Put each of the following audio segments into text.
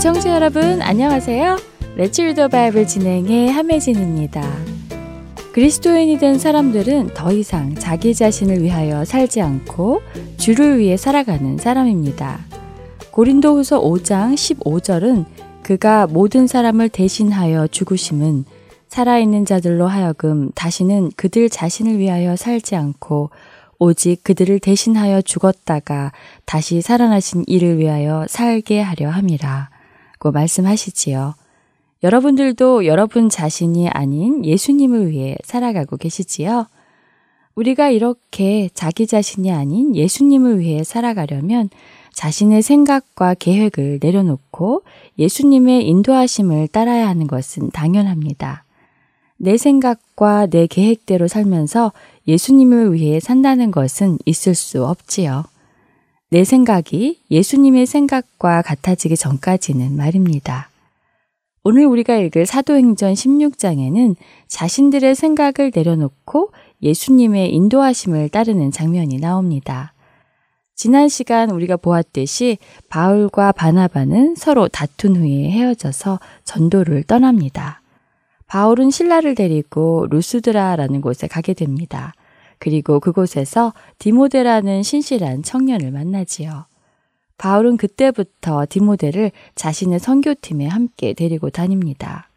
청취자 여러분 안녕하세요. 레츠 리더 바이블 진행의 함혜진입니다. 그리스도인이 된 사람들은 더 이상 자기 자신을 위하여 살지 않고 주를 위해 살아가는 사람입니다. 고린도후서 5장 15절은 그가 모든 사람을 대신하여 죽으심은 살아있는 자들로 하여금 다시는 그들 자신을 위하여 살지 않고 오직 그들을 대신하여 죽었다가 다시 살아나신 이를 위하여 살게 하려 함이라. 고 말씀하시지요. 여러분들도 여러분 자신이 아닌 예수님을 위해 살아가고 계시지요? 우리가 이렇게 자기 자신이 아닌 예수님을 위해 살아가려면 자신의 생각과 계획을 내려놓고 예수님의 인도하심을 따라야 하는 것은 당연합니다. 내 생각과 내 계획대로 살면서 예수님을 위해 산다는 것은 있을 수 없지요. 내 생각이 예수님의 생각과 같아지기 전까지는 말입니다. 오늘 우리가 읽을 사도행전 16장에는 자신들의 생각을 내려놓고 예수님의 인도하심을 따르는 장면이 나옵니다. 지난 시간 우리가 보았듯이 바울과 바나바는 서로 다툰 후에 헤어져서 전도를 떠납니다. 바울은 신라를 데리고 루스드라라는 곳에 가게 됩니다. 그리고 그곳에서 디모데라는 신실한 청년을 만나지요. 바울은 그때부터 디모데를 자신의 선교팀에 함께 데리고 다닙니다.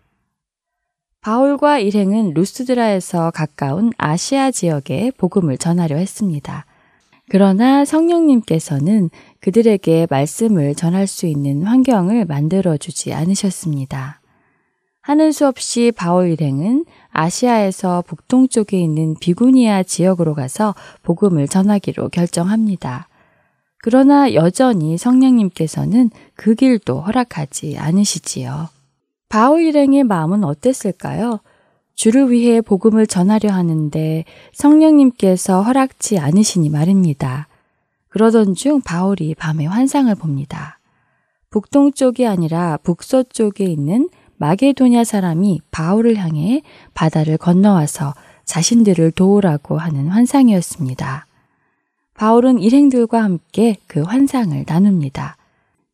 바울과 일행은 루스드라에서 가까운 아시아 지역에 복음을 전하려 했습니다. 그러나 성령님께서는 그들에게 말씀을 전할 수 있는 환경을 만들어 주지 않으셨습니다. 하는 수 없이 바울 일행은 아시아에서 북동쪽에 있는 비구니아 지역으로 가서 복음을 전하기로 결정합니다. 그러나 여전히 성령님께서는 그 길도 허락하지 않으시지요. 바울 일행의 마음은 어땠을까요? 주를 위해 복음을 전하려 하는데 성령님께서 허락지 않으시니 말입니다. 그러던 중 바울이 밤에 환상을 봅니다. 북동쪽이 아니라 북서쪽에 있는 마게도냐 사람이 바울을 향해 바다를 건너와서 자신들을 도우라고 하는 환상이었습니다. 바울은 일행들과 함께 그 환상을 나눕니다.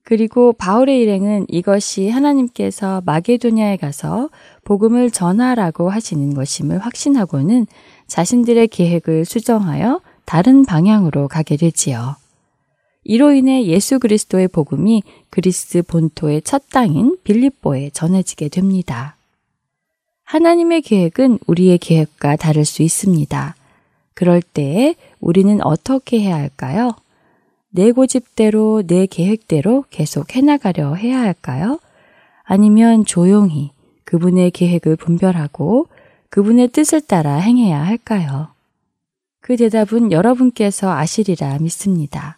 그리고 바울의 일행은 이것이 하나님께서 마게도냐에 가서 복음을 전하라고 하시는 것임을 확신하고는 자신들의 계획을 수정하여 다른 방향으로 가게 되지요. 이로 인해 예수 그리스도의 복음이 그리스 본토의 첫 땅인 빌립보에 전해지게 됩니다. 하나님의 계획은 우리의 계획과 다를 수 있습니다. 그럴 때에 우리는 어떻게 해야 할까요? 내 고집대로 내 계획대로 계속 해나가려 해야 할까요? 아니면 조용히 그분의 계획을 분별하고 그분의 뜻을 따라 행해야 할까요? 그 대답은 여러분께서 아시리라 믿습니다.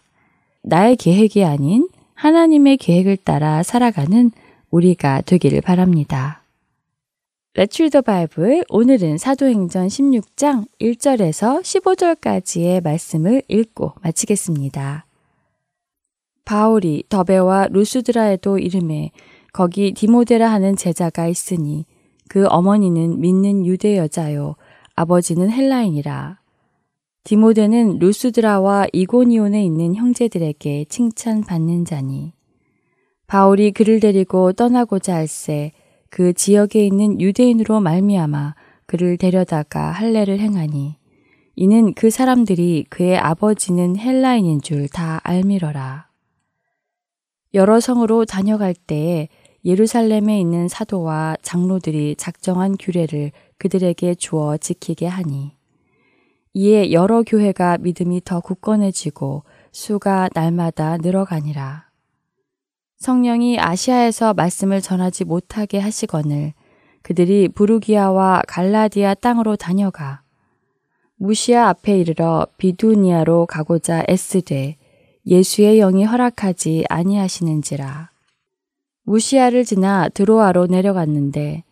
나의 계획이 아닌 하나님의 계획을 따라 살아가는 우리가 되기를 바랍니다. The Bible. 오늘은 사도행전 16장 1절에서 15절까지의 말씀을 읽고 마치겠습니다. 바울이 더베와 루스드라에도 이름에 거기 디모데라 하는 제자가 있으니 그 어머니는 믿는 유대 여자요 아버지는 헬라인이라. 디모데는 루스드라와 이고니온에 있는 형제들에게 칭찬받는 자니 바울이 그를 데리고 떠나고자 할새 그 지역에 있는 유대인으로 말미암아 그를 데려다가 할례를 행하니 이는 그 사람들이 그의 아버지는 헬라인인 줄 다 알미러라. 여러 성으로 다녀갈 때에 예루살렘에 있는 사도와 장로들이 작정한 규례를 그들에게 주어 지키게 하니 이에 여러 교회가 믿음이 더 굳건해지고 수가 날마다 늘어가니라. 성령이 아시아에서 말씀을 전하지 못하게 하시거늘 그들이 부르기아와 갈라디아 땅으로 다녀가 무시아 앞에 이르러 비두니아로 가고자 애쓰되 예수의 영이 허락하지 아니하시는지라. 무시아를 지나 드로아로 내려갔는데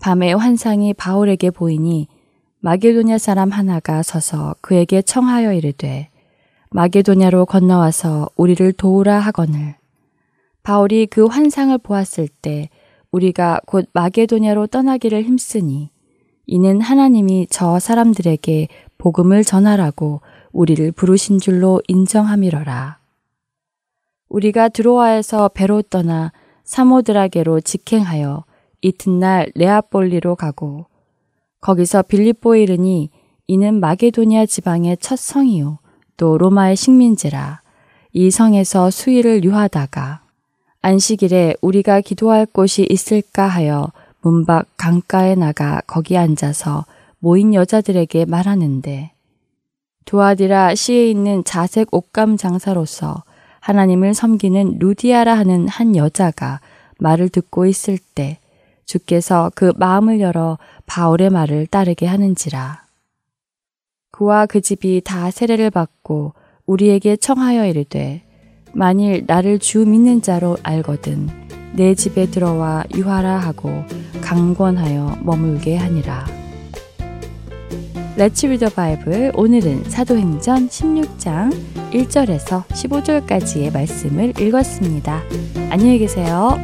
밤에 환상이 바울에게 보이니 마게도냐 사람 하나가 서서 그에게 청하여 이르되 마게도냐로 건너와서 우리를 도우라 하거늘 바울이 그 환상을 보았을 때 우리가 곧 마게도냐로 떠나기를 힘쓰니 이는 하나님이 저 사람들에게 복음을 전하라고 우리를 부르신 줄로 인정함이러라. 우리가 드로아에서 배로 떠나 사모드라게로 직행하여 이튿날 레아볼리로 가고 거기서 빌립보에 이르니 이는 마게도니아 지방의 첫 성이요. 또 로마의 식민지라. 이 성에서 수일을 유하다가 안식일에 우리가 기도할 곳이 있을까 하여 문밖 강가에 나가 거기 앉아서 모인 여자들에게 말하는데 두아디라 시에 있는 자색 옷감 장사로서 하나님을 섬기는 루디아라 하는 한 여자가 말을 듣고 있을 때 주께서 그 마음을 열어 바울의 말을 따르게 하는지라. 그와 그 집이 다 세례를 받고 우리에게 청하여 이르되 만일 나를 주 믿는 자로 알거든 내 집에 들어와 유하라 하고 강권하여 머물게 하니라. 레츠 리더 바이블 오늘은 사도행전 16장 1절에서 15절까지의 말씀을 읽었습니다. 안녕히 계세요.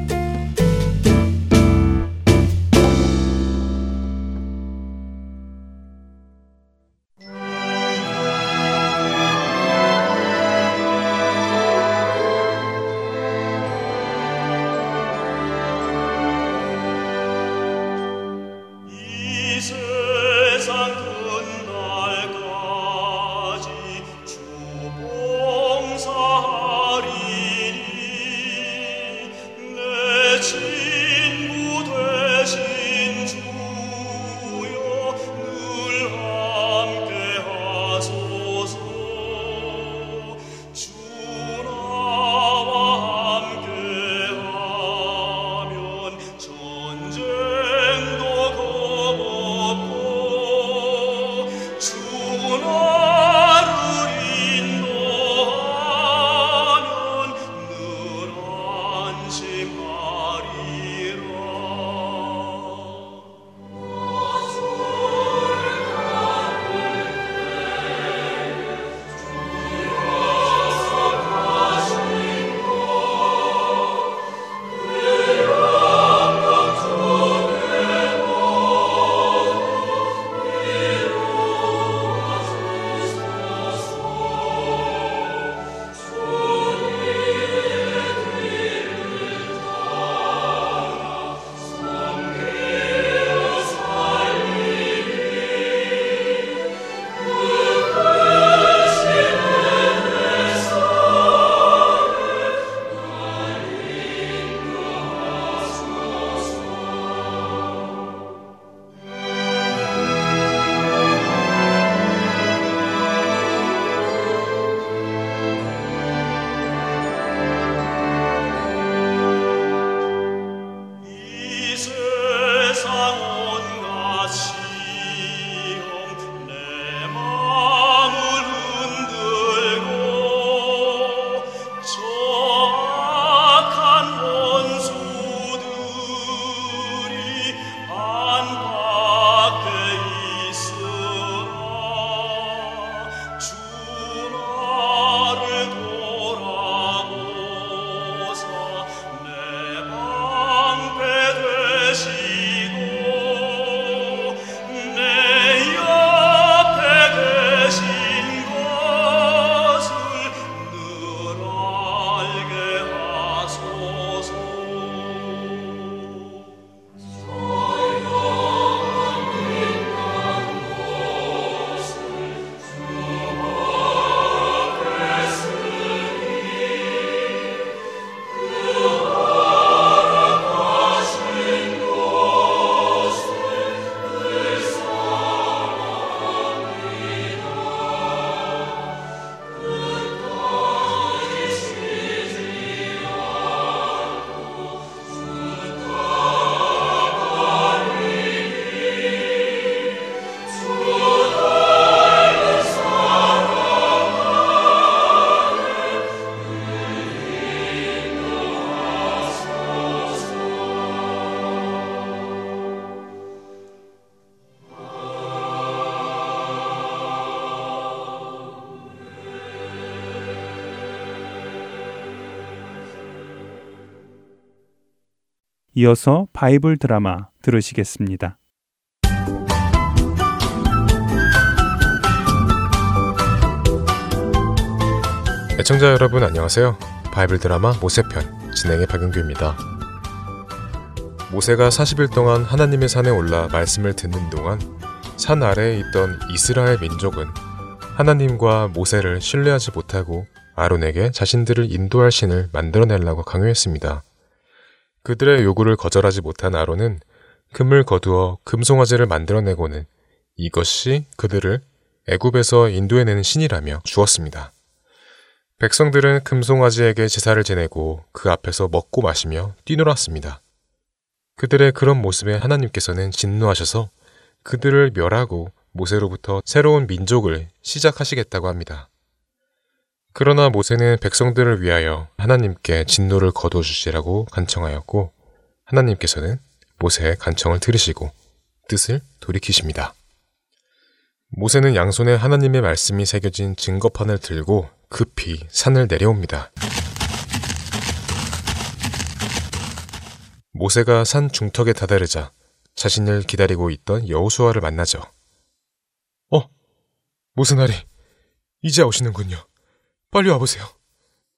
이어서 바이블 드라마 들으시겠습니다. 애청자 여러분 안녕하세요. 바이블 드라마 모세편 진행의 박영규입니다. 모세가 40일 동안 하나님의 산에 올라 말씀을 듣는 동안 산 아래에 있던 이스라엘 민족은 하나님과 모세를 신뢰하지 못하고 아론에게 자신들을 인도할 신을 만들어내려고 강요했습니다. 그들의 요구를 거절하지 못한 아론은 금을 거두어 금송아지를 만들어내고는 이것이 그들을 애굽에서 인도해내는 신이라며 주었습니다. 백성들은 금송아지에게 제사를 지내고 그 앞에서 먹고 마시며 뛰놀았습니다. 그들의 그런 모습에 하나님께서는 진노하셔서 그들을 멸하고 모세로부터 새로운 민족을 시작하시겠다고 합니다. 그러나 모세는 백성들을 위하여 하나님께 진노를 거둬주시라고 간청하였고 하나님께서는 모세의 간청을 들으시고 뜻을 돌이키십니다. 모세는 양손에 하나님의 말씀이 새겨진 증거판을 들고 급히 산을 내려옵니다. 모세가 산 중턱에 다다르자 자신을 기다리고 있던 여우수아를 만나죠. 어, 모세나리, 이제 오시는군요. 빨리 와보세요.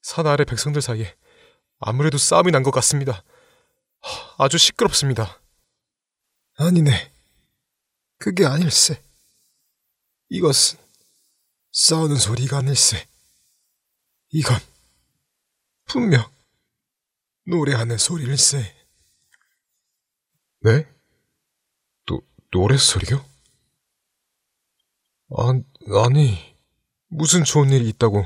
산 아래 백성들 사이에 아무래도 싸움이 난 것 같습니다. 아주 시끄럽습니다. 아니네. 그게 아닐세. 이것은 싸우는 소리가 아닐세. 이건 분명 노래하는 소리일세. 네? 노, 노래 소리요? 아, 아니, 무슨 좋은 일이 있다고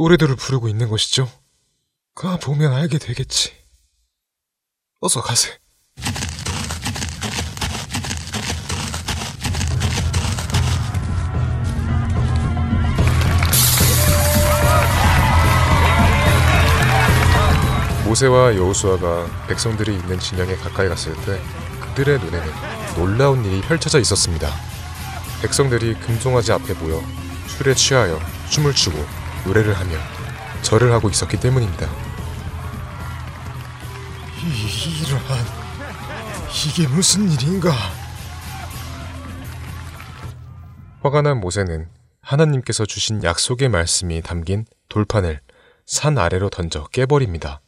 노래들을 부르고 있는 것이죠? 가 보면 알게 되겠지. 어서 가세. 모세와 여호수아가 백성들이 있는 진영에 가까이 갔을 때 그들의 눈에는 놀라운 일이 펼쳐져 있었습니다. 백성들이 금송아지 앞에 모여 술에 취하여 춤을 추고 노래를 하며 절을 하고 있었기 때문입니다. 이러한 이게 무슨 일인가? 화가 난 모세는 하나님께서 주신 약속의 말씀이 담긴 돌판을 산 아래로 던져 깨버립니다.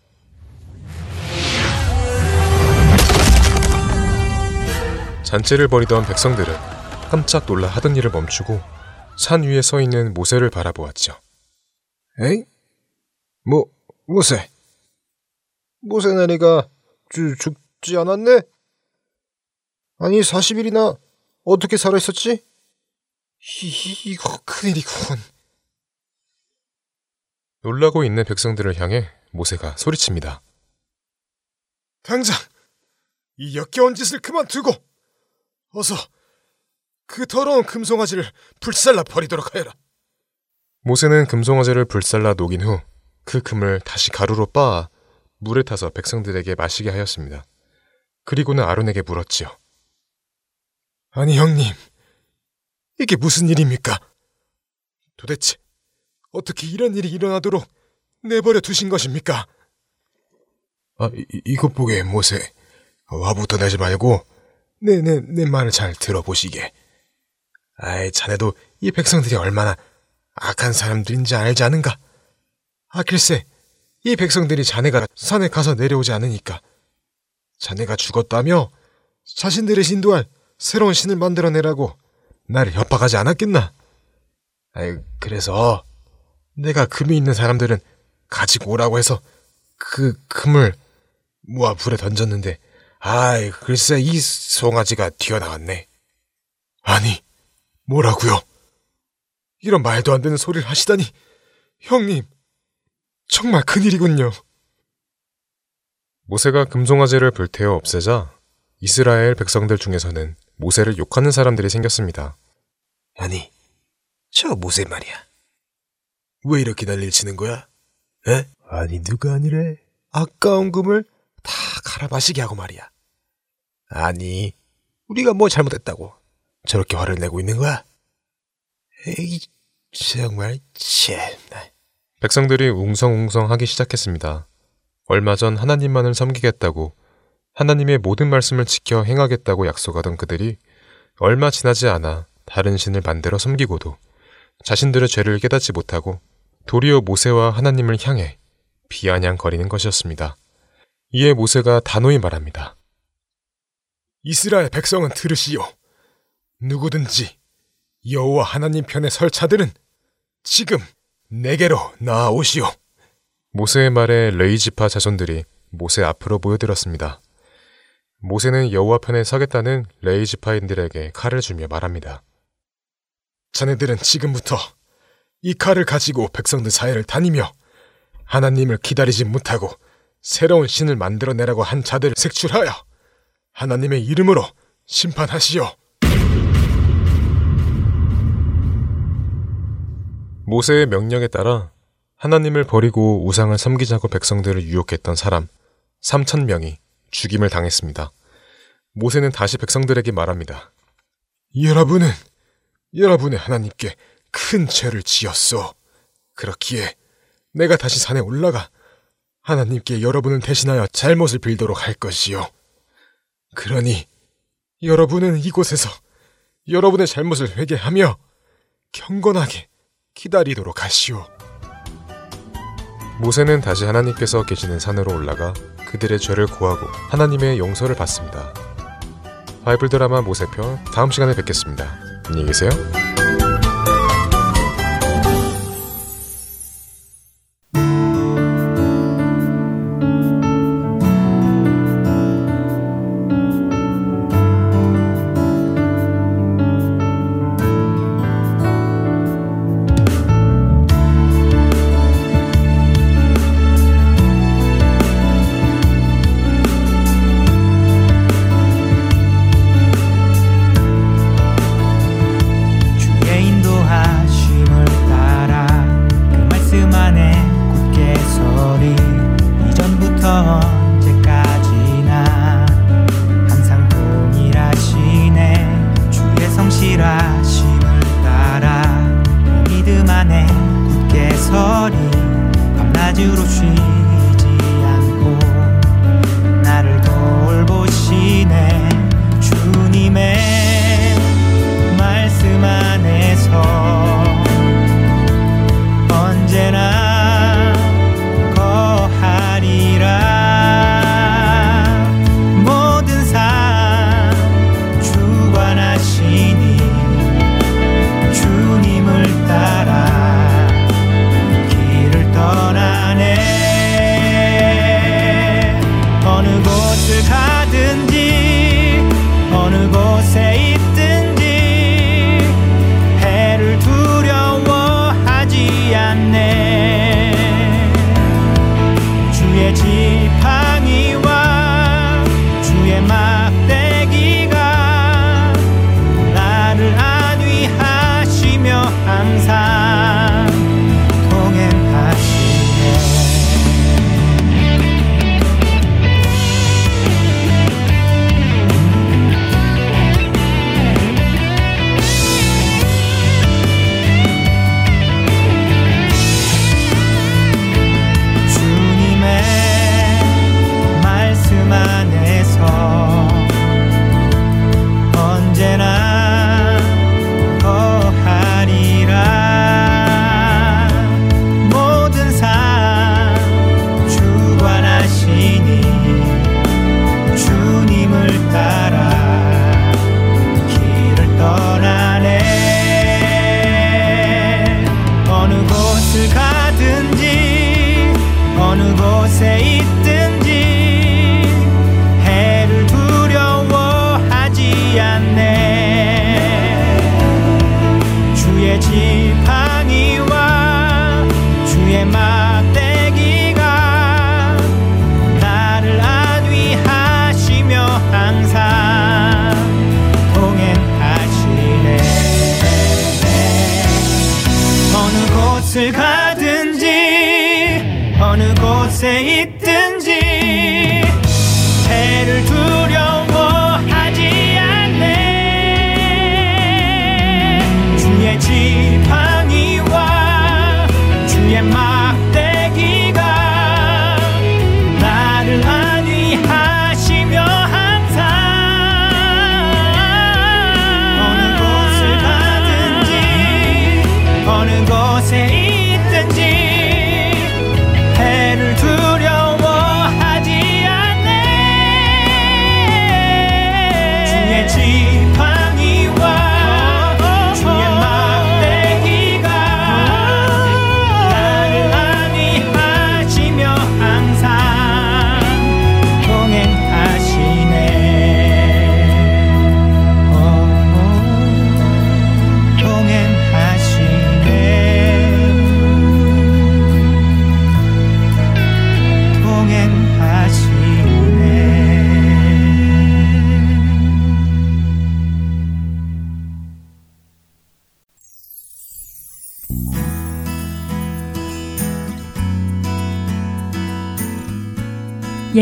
잔치를 벌이던 백성들은 깜짝 놀라 하던 일을 멈추고 산 위에 서 있는 모세를 바라보았죠. 에이? 뭐, 모세? 모세 나리가 주, 죽지 않았네? 아니, 40일이나 어떻게 살아있었지? 이, 이거 큰일이군. 놀라고 있는 백성들을 향해 모세가 소리칩니다. 당장 이 역겨운 짓을 그만두고 어서 그 더러운 금송아지를 불살라 버리도록 하여라. 모세는 금송아지를 불살라 녹인 후 그 금을 다시 가루로 빻아 물에 타서 백성들에게 마시게 하였습니다. 그리고는 아론에게 물었지요. 아니 형님, 이게 무슨 일입니까? 도대체 어떻게 이런 일이 일어나도록 내버려 두신 것입니까? 아, 이, 이것 보게 모세, 화부터 내지 말고 내, 내, 내 말을 잘 들어보시게. 아이, 자네도 이 백성들이 얼마나 악한 사람들인지 알지 않은가? 아, 글쎄, 이 백성들이 자네가 산에 가서 내려오지 않으니까. 자네가 죽었다며 자신들의 신도할 새로운 신을 만들어내라고 나를 협박하지 않았겠나? 아이, 그래서 내가 금이 있는 사람들은 가지고 오라고 해서 그 금을 모아 불에 던졌는데, 아이, 글쎄 이 송아지가 튀어나왔네. 아니, 뭐라고요? 이런 말도 안 되는 소리를 하시다니, 형님, 정말 큰일이군요. 모세가 금송아지를 불태워 없애자 이스라엘 백성들 중에서는 모세를 욕하는 사람들이 생겼습니다. 아니, 저 모세 말이야. 왜 이렇게 난리를 치는 거야? 에? 아니, 누가 아니래. 아까운 금을 다 갈아 마시게 하고 말이야. 아니, 우리가 뭐 잘못했다고 저렇게 화를 내고 있는 거야? 에이, 정말 참나. 백성들이 웅성웅성 하기 시작했습니다. 얼마 전 하나님만을 섬기겠다고 하나님의 모든 말씀을 지켜 행하겠다고 약속하던 그들이 얼마 지나지 않아 다른 신을 만들어 섬기고도 자신들의 죄를 깨닫지 못하고 도리어 모세와 하나님을 향해 비아냥거리는 것이었습니다. 이에 모세가 단호히 말합니다. 이스라엘 백성은 들으시오. 누구든지 여호와 하나님 편에 설 자들은 지금 내게로 나아오시오. 모세의 말에 레이지파 자손들이 모세 앞으로 모여들었습니다. 모세는 여호와 편에 서겠다는 레이지파인들에게 칼을 주며 말합니다. 자네들은 지금부터 이 칼을 가지고 백성들 사이를 다니며 하나님을 기다리지 못하고 새로운 신을 만들어내라고 한 자들을 색출하여 하나님의 이름으로 심판하시오. 모세의 명령에 따라 하나님을 버리고 우상을 섬기자고 백성들을 유혹했던 사람 3천 명이 죽임을 당했습니다. 모세는 다시 백성들에게 말합니다. 여러분은 여러분의 하나님께 큰 죄를 지었소. 그렇기에 내가 다시 산에 올라가 하나님께 여러분을 대신하여 잘못을 빌도록 할 것이요. 그러니 여러분은 이곳에서 여러분의 잘못을 회개하며 경건하게 기다리도록 하시오. 모세는 다시 하나님께서 계시는 산으로 올라가 그들의 죄를 고하고 하나님의 용서를 받습니다. 바이블 드라마 모세편 다음 시간에 뵙겠습니다. 안녕히 계세요.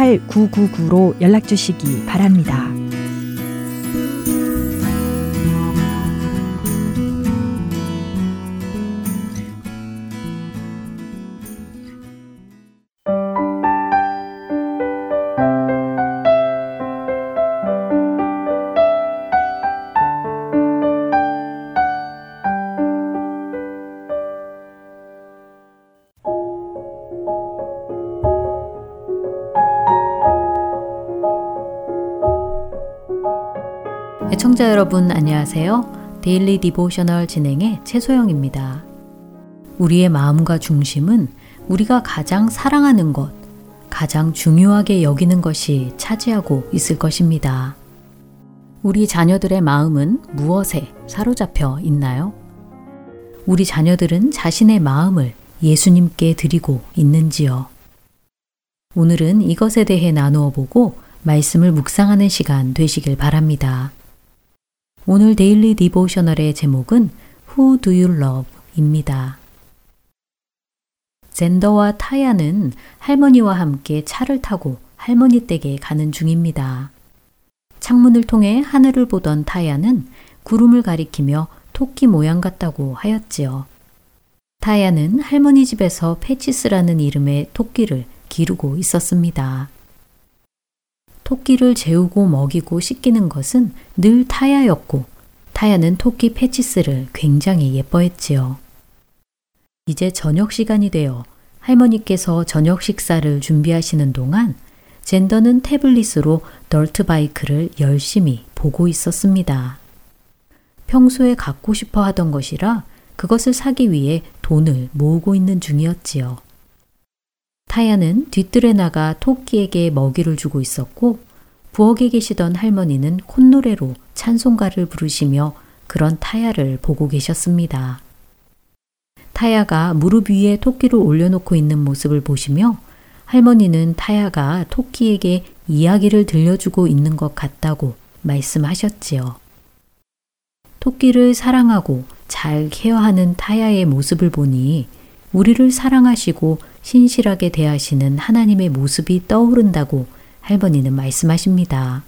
8999로 연락 주시기 바랍니다. 여러분 안녕하세요. Daily Devotional 진행의 최소영입니다. 우리의 마음과 중심은 우리가 가장 사랑하는 것, 가장 중요하게 여기는 것이 차지하고 있을 것입니다. 우리 자녀들의 마음은 무엇에 사로잡혀 있나요? 우리 자녀들은 자신의 마음을 예수님께 드리고 있는지요? 오늘은 이것에 대해 나누어 보고 말씀을 묵상하는 시간 되시길 바랍니다. 오늘 Daily Devotional의 제목은 Who Do You Love? 입니다. 젠더와 타야는 할머니와 함께 차를 타고 할머니 댁에 가는 중입니다. 창문을 통해 하늘을 보던 타야는 구름을 가리키며 토끼 모양 같다고 하였지요. 타야는 할머니 집에서 페치스라는 이름의 토끼를 기르고 있었습니다. 토끼를 재우고 먹이고 씻기는 것은 늘 타야였고 타야는 토끼 패치스를 굉장히 예뻐했지요. 이제 저녁 시간이 되어 할머니께서 저녁 식사를 준비하시는 동안 젠더는 태블릿으로 덜트 바이크를 열심히 보고 있었습니다. 평소에 갖고 싶어 하던 것이라 그것을 사기 위해 돈을 모으고 있는 중이었지요. 타야는 뒤뜰에 나가 토끼에게 먹이를 주고 있었고 부엌에 계시던 할머니는 콧노래로 찬송가를 부르시며 그런 타야를 보고 계셨습니다. 타야가 무릎 위에 토끼를 올려놓고 있는 모습을 보시며 할머니는 타야가 토끼에게 이야기를 들려주고 있는 것 같다고 말씀하셨지요. 토끼를 사랑하고 잘 케어하는 타야의 모습을 보니 우리를 사랑하시고 신실하게 대하시는 하나님의 모습이 떠오른다고 할머니는 말씀하십니다.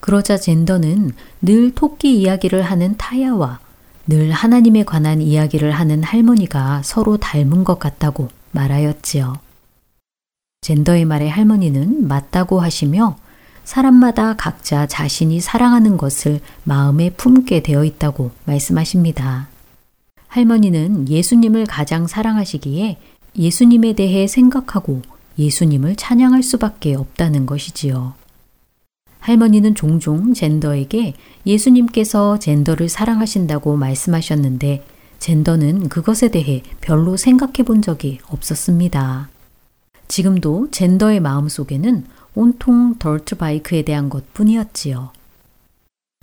그러자 젠더는 늘 토끼 이야기를 하는 타야와 늘 하나님에 관한 이야기를 하는 할머니가 서로 닮은 것 같다고 말하였지요. 젠더의 말에 할머니는 맞다고 하시며 사람마다 각자 자신이 사랑하는 것을 마음에 품게 되어 있다고 말씀하십니다. 할머니는 예수님을 가장 사랑하시기에 예수님에 대해 생각하고 예수님을 찬양할 수밖에 없다는 것이지요. 할머니는 종종 젠더에게 예수님께서 젠더를 사랑하신다고 말씀하셨는데 젠더는 그것에 대해 별로 생각해 본 적이 없었습니다. 지금도 젠더의 마음 속에는 온통 덜트 바이크에 대한 것 뿐이었지요.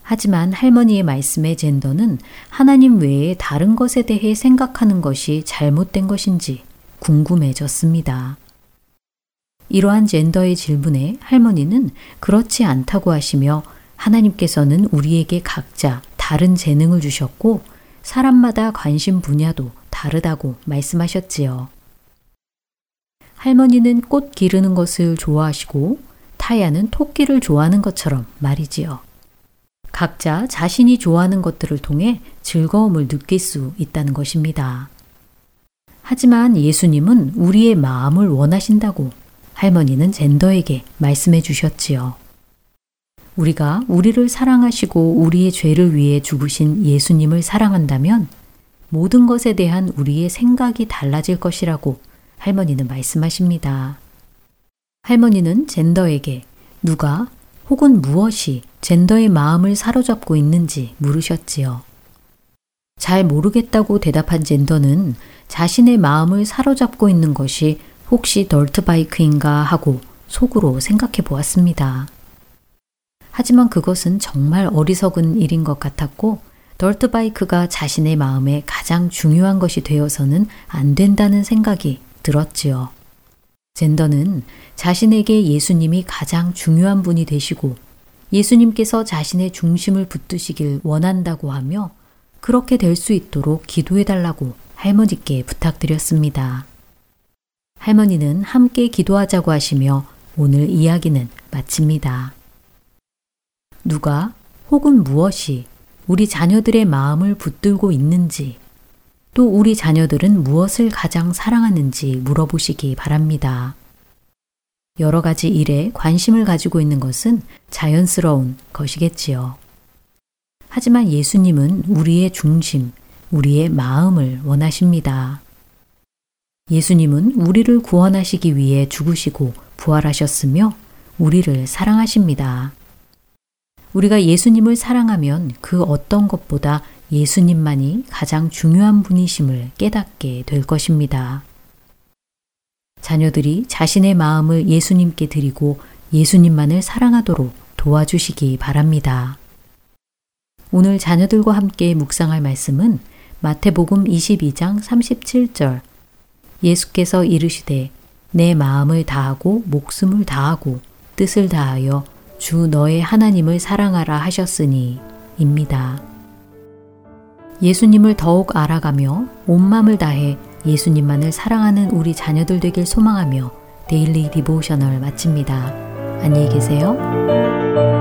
하지만 할머니의 말씀에 젠더는 하나님 외에 다른 것에 대해 생각하는 것이 잘못된 것인지 궁금해졌습니다. 이러한 젠더의 질문에 할머니는 그렇지 않다고 하시며 하나님께서는 우리에게 각자 다른 재능을 주셨고 사람마다 관심 분야도 다르다고 말씀하셨지요. 할머니는 꽃 기르는 것을 좋아하시고 타야는 토끼를 좋아하는 것처럼 말이지요. 각자 자신이 좋아하는 것들을 통해 즐거움을 느낄 수 있다는 것입니다. 하지만 예수님은 우리의 마음을 원하신다고 할머니는 젠더에게 말씀해 주셨지요. 우리가 우리를 사랑하시고 우리의 죄를 위해 죽으신 예수님을 사랑한다면 모든 것에 대한 우리의 생각이 달라질 것이라고 할머니는 말씀하십니다. 할머니는 젠더에게 누가 혹은 무엇이 젠더의 마음을 사로잡고 있는지 물으셨지요. 잘 모르겠다고 대답한 젠더는 자신의 마음을 사로잡고 있는 것이 혹시 덜트바이크인가 하고 속으로 생각해 보았습니다. 하지만 그것은 정말 어리석은 일인 것 같았고 덜트바이크가 자신의 마음에 가장 중요한 것이 되어서는 안 된다는 생각이 들었지요. 젠더는 자신에게 예수님이 가장 중요한 분이 되시고 예수님께서 자신의 중심을 붙드시길 원한다고 하며 그렇게 될 수 있도록 기도해 달라고 할머니께 부탁드렸습니다. 할머니는 함께 기도하자고 하시며 오늘 이야기는 마칩니다. 누가 혹은 무엇이 우리 자녀들의 마음을 붙들고 있는지 또 우리 자녀들은 무엇을 가장 사랑하는지 물어보시기 바랍니다. 여러 가지 일에 관심을 가지고 있는 것은 자연스러운 것이겠지요. 하지만 예수님은 우리의 중심, 우리의 마음을 원하십니다. 예수님은 우리를 구원하시기 위해 죽으시고 부활하셨으며 우리를 사랑하십니다. 우리가 예수님을 사랑하면 그 어떤 것보다 예수님만이 가장 중요한 분이심을 깨닫게 될 것입니다. 자녀들이 자신의 마음을 예수님께 드리고 예수님만을 사랑하도록 도와주시기 바랍니다. 오늘 자녀들과 함께 묵상할 말씀은 마태복음 22장 37절 예수께서 이르시되 내 마음을 다하고 목숨을 다하고 뜻을 다하여 주 너의 하나님을 사랑하라 하셨으니 입니다. 예수님을 더욱 알아가며 온 마음을 다해 예수님만을 사랑하는 우리 자녀들 되길 소망하며 Daily Devotional 마칩니다. 안녕히 계세요.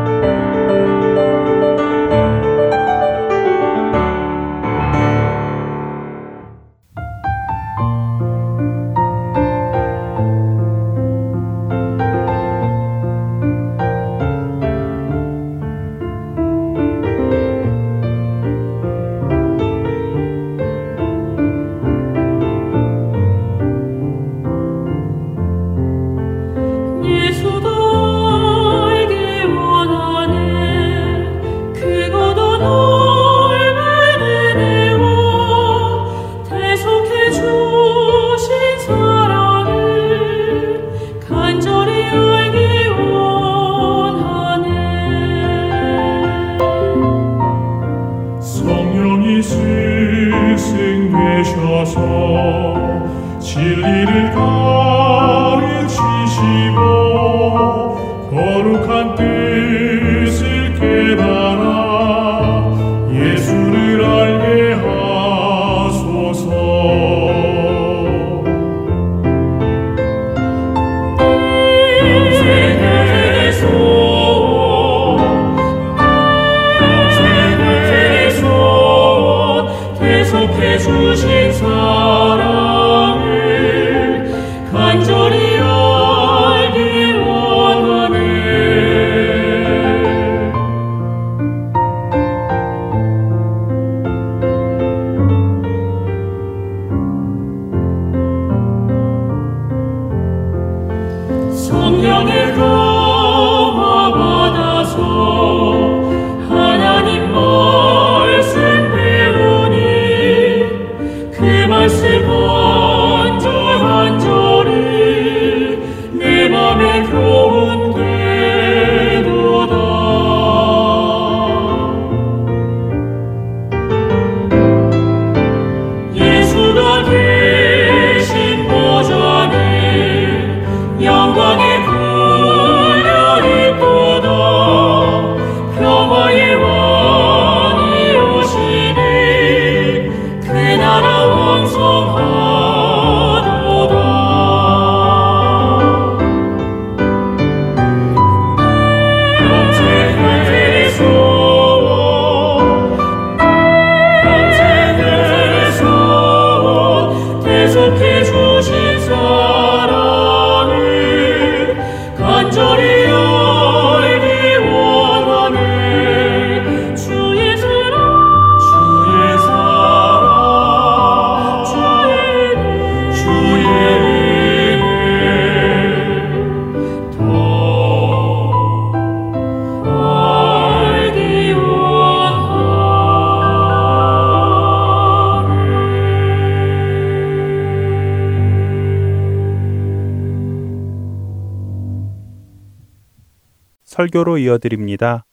이어드립니다.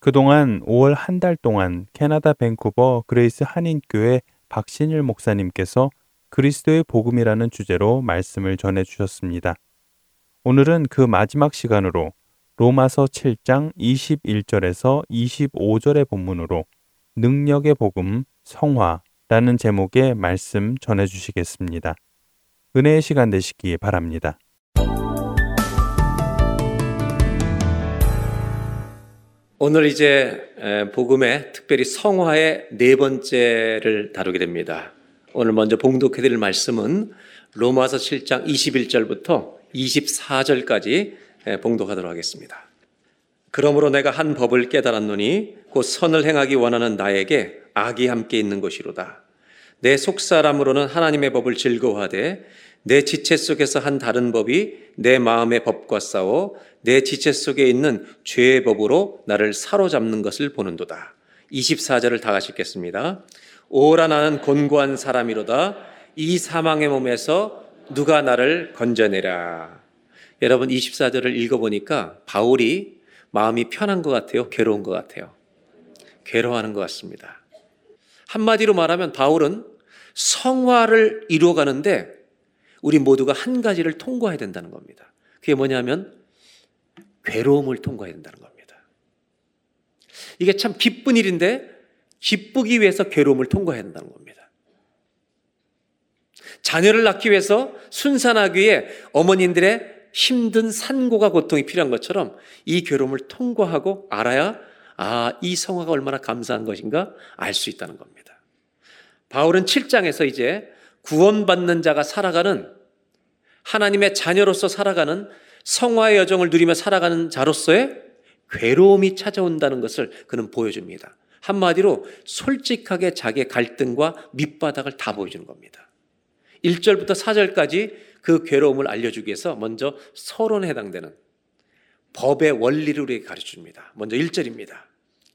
그동안 5월 한 달 동안 캐나다 밴쿠버 그레이스 한인교회 박신일 목사님께서 그리스도의 복음이라는 주제로 말씀을 전해 주셨습니다. 오늘은 그 마지막 시간으로 로마서 7장 21절에서 25절의 본문으로 능력의 복음 성화라는 제목의 말씀 전해 주시겠습니다. 은혜의 시간 되시기 바랍니다. 오늘 이제 복음의 특별히 성화의 네 번째를 다루게 됩니다. 오늘 먼저 봉독해 드릴 말씀은 로마서 7장 21절부터 24절까지 봉독하도록 하겠습니다. 그러므로 내가 한 법을 깨달았노니 곧 선을 행하기 원하는 나에게 악이 함께 있는 것이로다. 내 속사람으로는 하나님의 법을 즐거워하되 내 지체 속에서 한 다른 법이 내 마음의 법과 싸워 내 지체 속에 있는 죄의 법으로 나를 사로잡는 것을 보는도다. 24절을 다 같이 읽겠습니다. 오라 나는 곤고한 사람이로다. 이 사망의 몸에서 누가 나를 건져내라. 여러분 24절을 읽어보니까 바울이 마음이 편한 것 같아요? 괴로운 것 같아요? 괴로워하는 것 같습니다. 한마디로 말하면 바울은 성화를 이루어가는데 우리 모두가 한 가지를 통과해야 된다는 겁니다. 그게 뭐냐면 괴로움을 통과해야 된다는 겁니다. 이게 참 기쁜 일인데 기쁘기 위해서 괴로움을 통과해야 된다는 겁니다. 자녀를 낳기 위해서 순산하기 위해 어머님들의 힘든 산고가 고통이 필요한 것처럼 이 괴로움을 통과하고 알아야 아, 이 성화가 얼마나 감사한 것인가 알 수 있다는 겁니다. 바울은 7장에서 이제 구원받는 자가 살아가는 하나님의 자녀로서 살아가는 성화의 여정을 누리며 살아가는 자로서의 괴로움이 찾아온다는 것을 그는 보여줍니다. 한마디로 솔직하게 자기의 갈등과 밑바닥을 다 보여주는 겁니다. 1절부터 4절까지 그 괴로움을 알려주기 위해서 먼저 서론에 해당되는 법의 원리를 우리에게 가르쳐 줍니다. 먼저 1절입니다.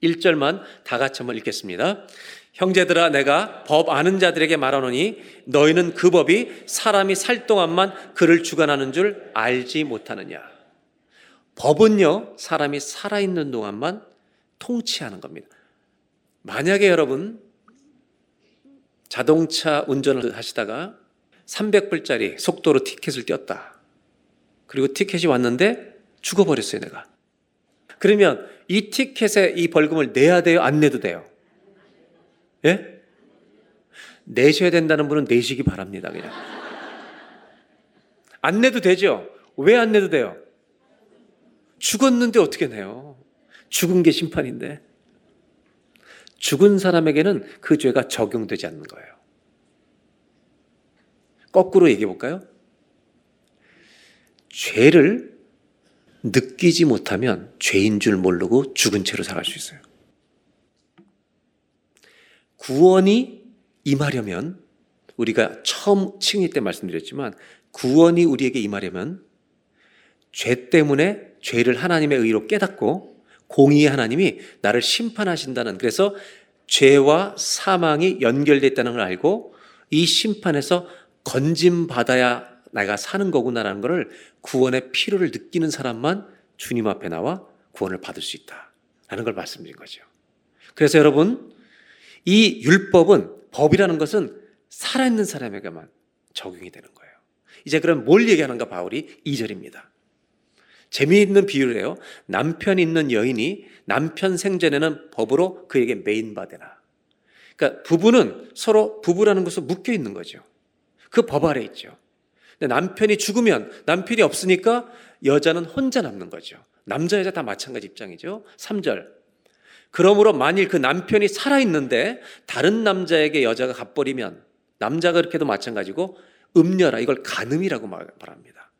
1절만 다 같이 한번 읽겠습니다. 형제들아 내가 법 아는 자들에게 말하노니 너희는 그 법이 사람이 살 동안만 그를 주관하는 줄 알지 못하느냐. 법은요 사람이 살아있는 동안만 통치하는 겁니다. 만약에 여러분 자동차 운전을 하시다가 300불짜리 속도로 티켓을 띄었다. 그리고 티켓이 왔는데 죽어버렸어요, 내가. 그러면 이 티켓에 이 벌금을 내야 돼요? 안 내도 돼요? 예? 내셔야 된다는 분은 내시기 바랍니다, 그냥. 안 내도 되죠? 왜 안 내도 돼요? 죽었는데 어떻게 내요? 죽은 게 심판인데. 죽은 사람에게는 그 죄가 적용되지 않는 거예요. 거꾸로 얘기해 볼까요? 죄를 느끼지 못하면 죄인 줄 모르고 죽은 채로 살아갈 수 있어요. 구원이 임하려면 우리가 처음 칭의 때 말씀드렸지만 구원이 우리에게 임하려면 죄 때문에 죄를 하나님의 의로 깨닫고 공의의 하나님이 나를 심판하신다는 그래서 죄와 사망이 연결됐다는 걸 알고 이 심판에서 건짐 받아야 내가 사는 거구나라는 것을 구원의 필요를 느끼는 사람만 주님 앞에 나와 구원을 받을 수 있다라는 걸 말씀드린 거죠. 그래서 여러분 이 율법은 법이라는 것은 살아있는 사람에게만 적용이 되는 거예요. 이제 그럼 뭘 얘기하는가 바울이 2절입니다. 재미있는 비유를 해요. 남편 있는 여인이 남편 생전에는 법으로 그에게 메인받으라. 그러니까 부부는 서로 부부라는 것으로 묶여 있는 거죠. 그 법 아래 있죠. 근데 남편이 죽으면 남편이 없으니까 여자는 혼자 남는 거죠. 남자 여자 다 마찬가지 입장이죠. 3절. 그러므로 만일 그 남편이 살아있는데 다른 남자에게 여자가 갚버리면 남자가 그렇게도 마찬가지고 음녀라 이걸 간음이라고 말합니다.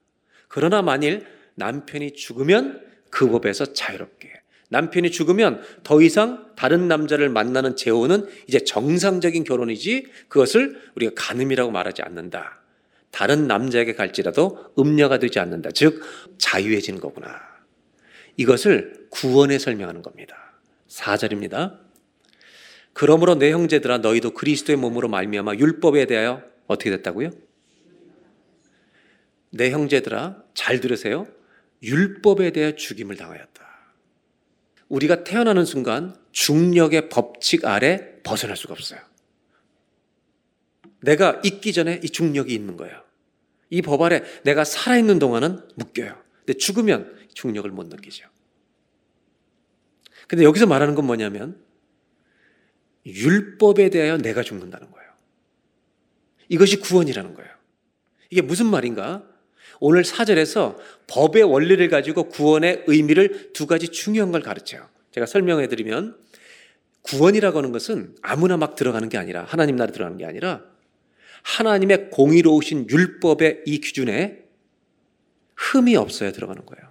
그러나 만일 남편이 죽으면 그 법에서 자유롭게 남편이 죽으면 더 이상 다른 남자를 만나는 재혼은 이제 정상적인 결혼이지 그것을 우리가 간음이라고 말하지 않는다. 다른 남자에게 갈지라도 음녀가 되지 않는다. 즉 자유해지는 거구나. 이것을 구원에 설명하는 겁니다. 4절입니다. 그러므로 내 형제들아 너희도 그리스도의 몸으로 말미암아 율법에 대하여 어떻게 됐다고요? 내 형제들아 잘 들으세요. 율법에 대해 죽임을 당하였다. 우리가 태어나는 순간 중력의 법칙 아래 벗어날 수가 없어요. 내가 있기 전에 이 중력이 있는 거예요. 이 법 아래 내가 살아있는 동안은 묶여요. 근데 죽으면 중력을 못 느끼죠. 근데 여기서 말하는 건 뭐냐면 율법에 대하여 내가 죽는다는 거예요. 이것이 구원이라는 거예요. 이게 무슨 말인가? 오늘 사절에서 법의 원리를 가지고 구원의 의미를 두 가지 중요한 걸 가르쳐요. 제가 설명해 드리면 구원이라고 하는 것은 아무나 막 들어가는 게 아니라 하나님 나라 들어가는 게 아니라 하나님의 공의로우신 율법의 이 기준에 흠이 없어야 들어가는 거예요.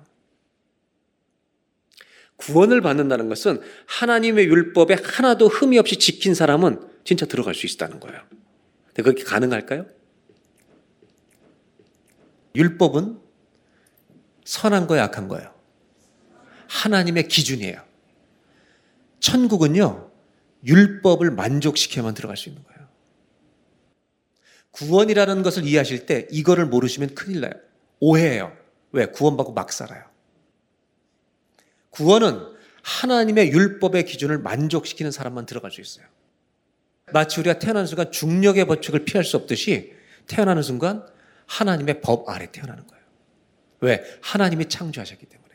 구원을 받는다는 것은 하나님의 율법에 하나도 흠이 없이 지킨 사람은 진짜 들어갈 수 있다는 거예요. 근데 그게 가능할까요? 율법은 선한 거야, 악한 거예요. 하나님의 기준이에요. 천국은요, 율법을 만족시켜야만 들어갈 수 있는 거예요. 구원이라는 것을 이해하실 때 이거를 모르시면 큰일 나요. 오해해요. 왜? 구원받고 막 살아요. 구원은 하나님의 율법의 기준을 만족시키는 사람만 들어갈 수 있어요. 마치 우리가 태어나는 순간 중력의 법칙을 피할 수 없듯이 태어나는 순간 하나님의 법 아래 태어나는 거예요. 왜? 하나님이 창조하셨기 때문에.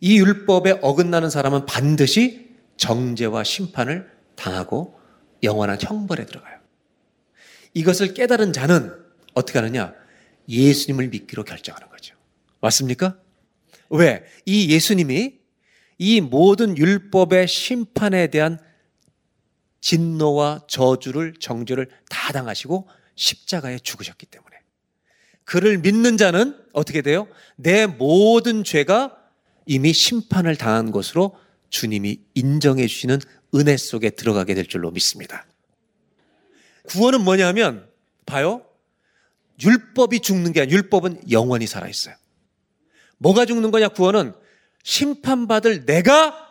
이 율법에 어긋나는 사람은 반드시 정죄와 심판을 당하고 영원한 형벌에 들어가요. 이것을 깨달은 자는 어떻게 하느냐? 예수님을 믿기로 결정하는 거죠. 맞습니까? 왜? 이 예수님이 이 모든 율법의 심판에 대한 진노와 저주를 정죄를 다 당하시고 십자가에 죽으셨기 때문에 그를 믿는 자는 어떻게 돼요? 내 모든 죄가 이미 심판을 당한 것으로 주님이 인정해 주시는 은혜 속에 들어가게 될 줄로 믿습니다. 구원은 뭐냐면 봐요. 율법이 죽는 게 아니라 율법은 영원히 살아 있어요. 뭐가 죽는 거냐 구원은 심판받을 내가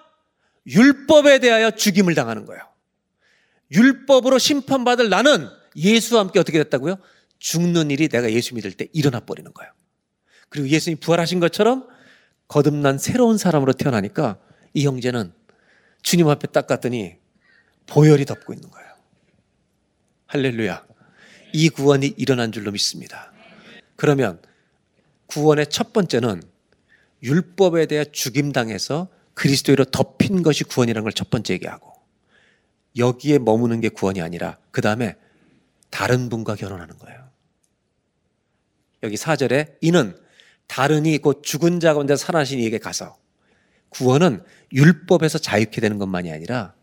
율법에 대하여 죽임을 당하는 거예요. 율법으로 심판받을 나는 예수와 함께 어떻게 됐다고요? 죽는 일이 내가 예수 믿을 때 일어나 버리는 거예요. 그리고 예수님이 부활하신 것처럼 거듭난 새로운 사람으로 태어나니까 이 형제는 주님 앞에 딱 갔더니 보혈이 덮고 있는 거예요. 할렐루야. 이 구원이 일어난 줄로 믿습니다. 그러면 구원의 첫 번째는 율법에 대해 죽임당해서 그리스도로 덮인 것이 구원이라는 걸 첫 번째 얘기하고 여기에 머무는 게 구원이 아니라 그 다음에 다른 분과 결혼하는 거예요. 여기 4절에 이는 다른 이곧 죽은 자 가운데 살아나신 이에게 가서 구원은 율법에서 자유케 되는 것만이 아니라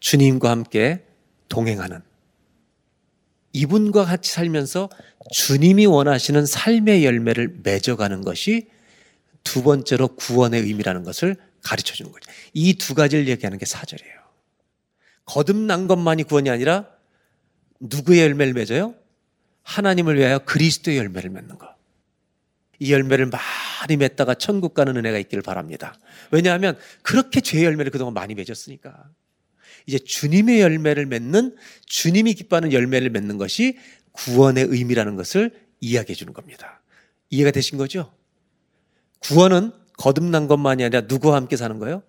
주님과 함께 동행하는 이분과 같이 살면서 주님이 원하시는 삶의 열매를 맺어가는 것이 두 번째로 구원의 의미라는 것을 가르쳐 주는 거죠. 이 두 가지를 얘기하는 게 사절이에요. 거듭난 것만이 구원이 아니라 누구의 열매를 맺어요? 하나님을 위하여 그리스도의 열매를 맺는 것. 이 열매를 많이 맺다가 천국 가는 은혜가 있기를 바랍니다. 왜냐하면 그렇게 죄의 열매를 그동안 많이 맺었으니까. 이제 주님의 열매를 맺는 주님이 기뻐하는 열매를 맺는 것이 구원의 의미라는 것을 이야기해 주는 겁니다. 이해가 되신 거죠? 구원은 거듭난 것만이 아니라 누구와 함께 사는 거예요?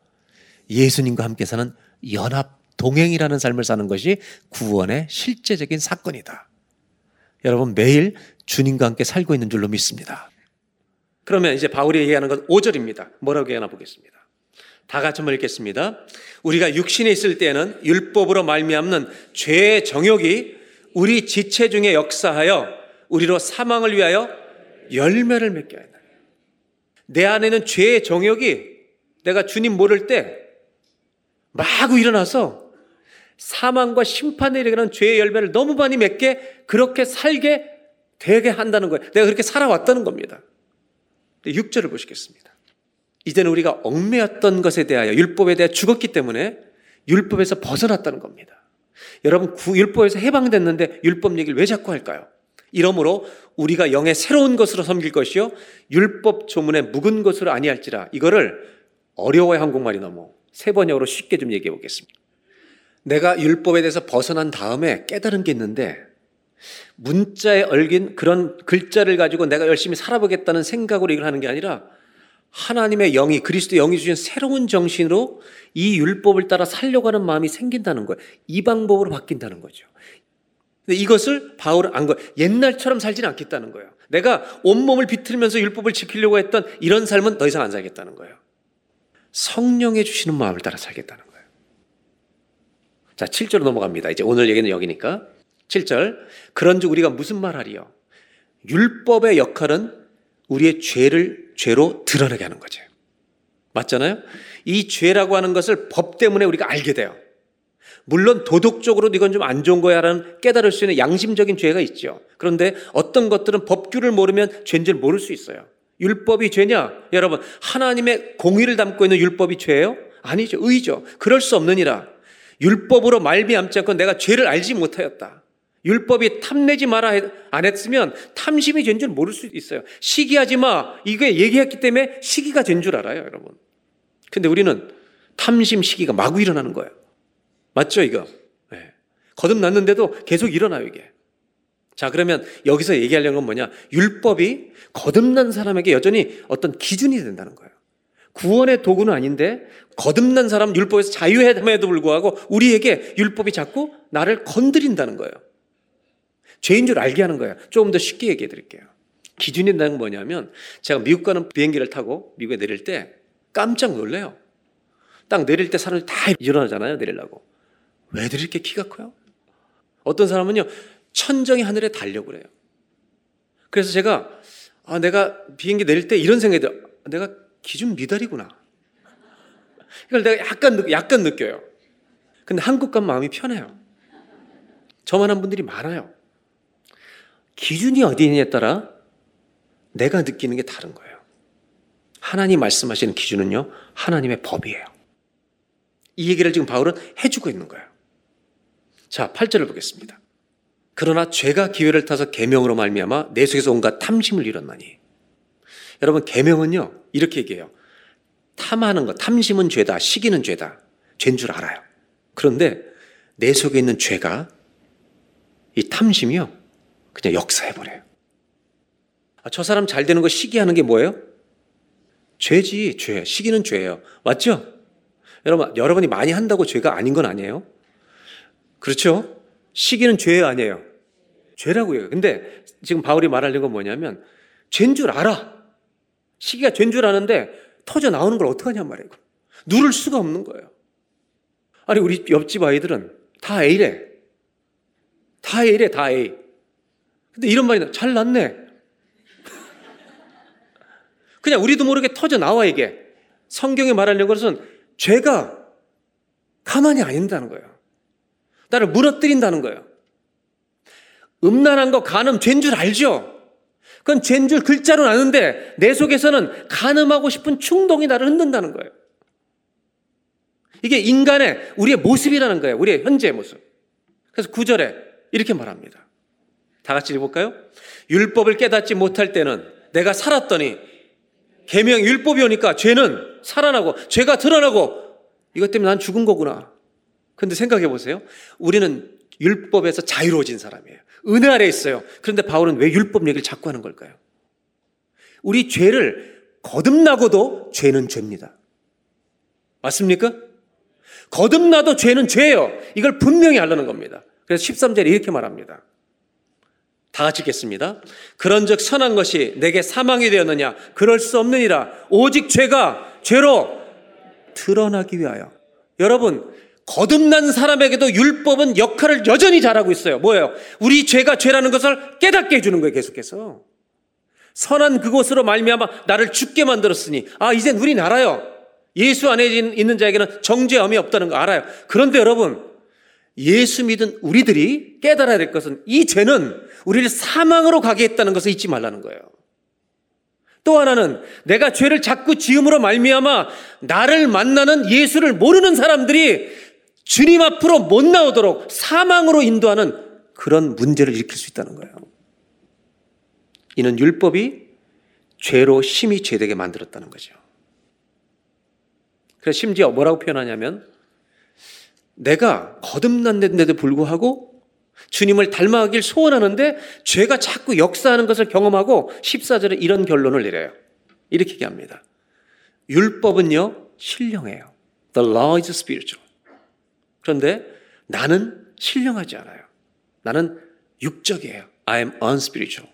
예수님과 함께 사는 연합 동행이라는 삶을 사는 것이 구원의 실제적인 사건이다. 여러분 매일 주님과 함께 살고 있는 줄로 믿습니다. 그러면 이제 바울이 얘기하는 건 5절입니다. 뭐라고 얘기하나 보겠습니다. 다 같이 한번 읽겠습니다. 우리가 육신에 있을 때는 율법으로 말미암는 죄의 정욕이 우리 지체 중에 역사하여 우리로 사망을 위하여 열매를 맺게 한다. 내 안에는 죄의 정욕이 내가 주님 모를 때 마구 일어나서 사망과 심판에 이르는 죄의 열매를 너무 많이 맺게 그렇게 살게 되게 한다는 거예요. 내가 그렇게 살아왔다는 겁니다. 6절을 보시겠습니다. 이제는 우리가 얽매였던 것에 대하여 율법에 대해 죽었기 때문에 율법에서 벗어났다는 겁니다. 여러분 율법에서 해방됐는데 율법 얘기를 왜 자꾸 할까요? 이러므로 우리가 영의 새로운 것으로 섬길 것이요 율법 조문에 묵은 것으로 아니할지라 이거를 어려워의 한국말이 너무 세 번역으로 쉽게 좀 얘기해 보겠습니다. 내가 율법에 대해서 벗어난 다음에 깨달은 게 있는데 문자에 얽인 그런 글자를 가지고 내가 열심히 살아보겠다는 생각으로 이걸 하는 게 아니라 하나님의 영이 그리스도 영이 주신 새로운 정신으로 이 율법을 따라 살려고 하는 마음이 생긴다는 거예요. 이 방법으로 바뀐다는 거죠. 근데 이것을 바울은 안 거. 옛날처럼 살지는 않겠다는 거예요. 내가 온몸을 비틀면서 율법을 지키려고 했던 이런 삶은 더 이상 안 살겠다는 거예요. 성령의 주시는 마음을 따라 살겠다는 거예요. 자, 7절로 넘어갑니다. 이제 오늘 얘기는 여기니까. 7절. 그런즉 우리가 무슨 말하리요? 율법의 역할은 우리의 죄를 죄로 드러내게 하는 거죠. 맞잖아요? 이 죄라고 하는 것을 법 때문에 우리가 알게 돼요. 물론 도덕적으로 이건 좀 안 좋은 거야라는 깨달을 수 있는 양심적인 죄가 있죠. 그런데 어떤 것들은 법규를 모르면 죄인 줄 모를 수 있어요. 율법이 죄냐? 여러분, 하나님의 공의를 담고 있는 율법이 죄예요? 아니죠. 의죠. 그럴 수 없느니라. 율법으로 말미암지 않고 내가 죄를 알지 못하였다. 율법이 탐내지 마라 안 했으면 탐심이 죄인 줄 모를 수 있어요. 시기하지 마. 이게 얘기했기 때문에 시기가 된 줄 알아요, 여러분. 근데 우리는 탐심 시기가 마구 일어나는 거예요. 맞죠, 이거? 네. 거듭났는데도 계속 일어나요, 이게. 자, 그러면 여기서 얘기하려는 건 뭐냐? 율법이 거듭난 사람에게 여전히 어떤 기준이 된다는 거예요. 구원의 도구는 아닌데 거듭난 사람 율법에서 자유함에도 불구하고 우리에게 율법이 자꾸 나를 건드린다는 거예요. 죄인 줄 알게 하는 거예요. 조금 더 쉽게 얘기해 드릴게요. 기준이 된다는 건 뭐냐면 제가 미국 가는 비행기를 타고 미국에 내릴 때 깜짝 놀래요. 딱 내릴 때 사람들이 다 일어나잖아요. 내리려고. 왜들 이렇게 키가 커요? 어떤 사람은요, 천정이 하늘에 달려고 그래요. 그래서 제가, 아, 내가 비행기 내릴 때 이런 생각이 들어요. 내가 기준 미달이구나. 이걸 내가 약간, 약간 느껴요. 근데 한국 가면 마음이 편해요. 저만한 분들이 많아요. 기준이 어디 있느냐에 따라 내가 느끼는 게 다른 거예요. 하나님 말씀하시는 기준은요, 하나님의 법이에요. 이 얘기를 지금 바울은 해주고 있는 거예요. 자, 8절을 보겠습니다. 그러나 죄가 기회를 타서 계명으로 말미암아 내 속에서 온갖 탐심을 이뤘나니. 여러분 계명은요 이렇게 얘기해요. 탐하는 것, 탐심은 죄다, 시기는 죄다, 죄인 줄 알아요. 그런데 내 속에 있는 죄가 이 탐심이요 그냥 역사해 버려요. 아, 저 사람 잘 되는 거 시기하는 게 뭐예요? 죄지, 죄. 시기는 죄예요. 맞죠? 여러분, 여러분이 많이 한다고 죄가 아닌 건 아니에요. 그렇죠? 시기는 죄 아니에요. 죄라고요. 근데 지금 바울이 말하는 건 뭐냐면 죄인 줄 알아. 시기가 죄인 줄 아는데 터져 나오는 걸 어떡하냔 말이에요. 누를 수가 없는 거예요. 아니 우리 옆집 아이들은 다 A래. 다 A래, 다 A. 근데 이런 말이 잘 났네. 그냥 우리도 모르게 터져 나와 이게. 성경에 말하려는 것은 죄가 가만히 안 있다는 거예요. 나를 무너뜨린다는 거예요. 음란한 거 간음 죄인 줄 알죠? 그건 죄인 줄 글자로는 아는데 내 속에서는 간음하고 싶은 충동이 나를 흔든다는 거예요. 이게 인간의 우리의 모습이라는 거예요. 우리의 현재의 모습. 그래서 구절에 이렇게 말합니다. 다 같이 읽어볼까요? 율법을 깨닫지 못할 때는 내가 살았더니 계명 율법이 오니까 죄는 살아나고 죄가 드러나고 이것 때문에 난 죽은 거구나. 근데 생각해 보세요. 우리는 율법에서 자유로워진 사람이에요. 은혜 아래 있어요. 그런데 바울은 왜 율법 얘기를 자꾸 하는 걸까요? 우리 죄를 거듭나고도 죄는 죄입니다. 맞습니까? 거듭나도 죄는 죄예요. 이걸 분명히 알라는 겁니다. 그래서 13절에 이렇게 말합니다. 다 같이 읽겠습니다. 그런 즉 선한 것이 내게 사망이 되었느냐? 그럴 수 없느니라. 오직 죄가 죄로 드러나기 위하여. 여러분, 거듭난 사람에게도 율법은 역할을 여전히 잘하고 있어요. 뭐예요? 우리 죄가 죄라는 것을 깨닫게 해주는 거예요, 계속해서. 선한 그곳으로 말미암아 나를 죽게 만들었으니 아 이젠 우린 알아요. 예수 안에 있는 자에게는 정죄함이 없다는 거 알아요. 그런데 여러분 예수 믿은 우리들이 깨달아야 될 것은 이 죄는 우리를 사망으로 가게 했다는 것을 잊지 말라는 거예요. 또 하나는 내가 죄를 자꾸 지음으로 말미암아 나를 만나는 예수를 모르는 사람들이 주님 앞으로 못 나오도록 사망으로 인도하는 그런 문제를 일으킬 수 있다는 거예요. 이는 율법이 죄로 심히 죄되게 만들었다는 거죠. 그래서 심지어 뭐라고 표현하냐면 내가 거듭났는데도 불구하고 주님을 닮아가길 소원하는데 죄가 자꾸 역사하는 것을 경험하고 14절에 이런 결론을 내려요. 이렇게 얘기합니다. 율법은요, 신령해요. The law is spiritual. 그런데 나는 신령하지 않아요. 나는 육적이에요. I am unspiritual.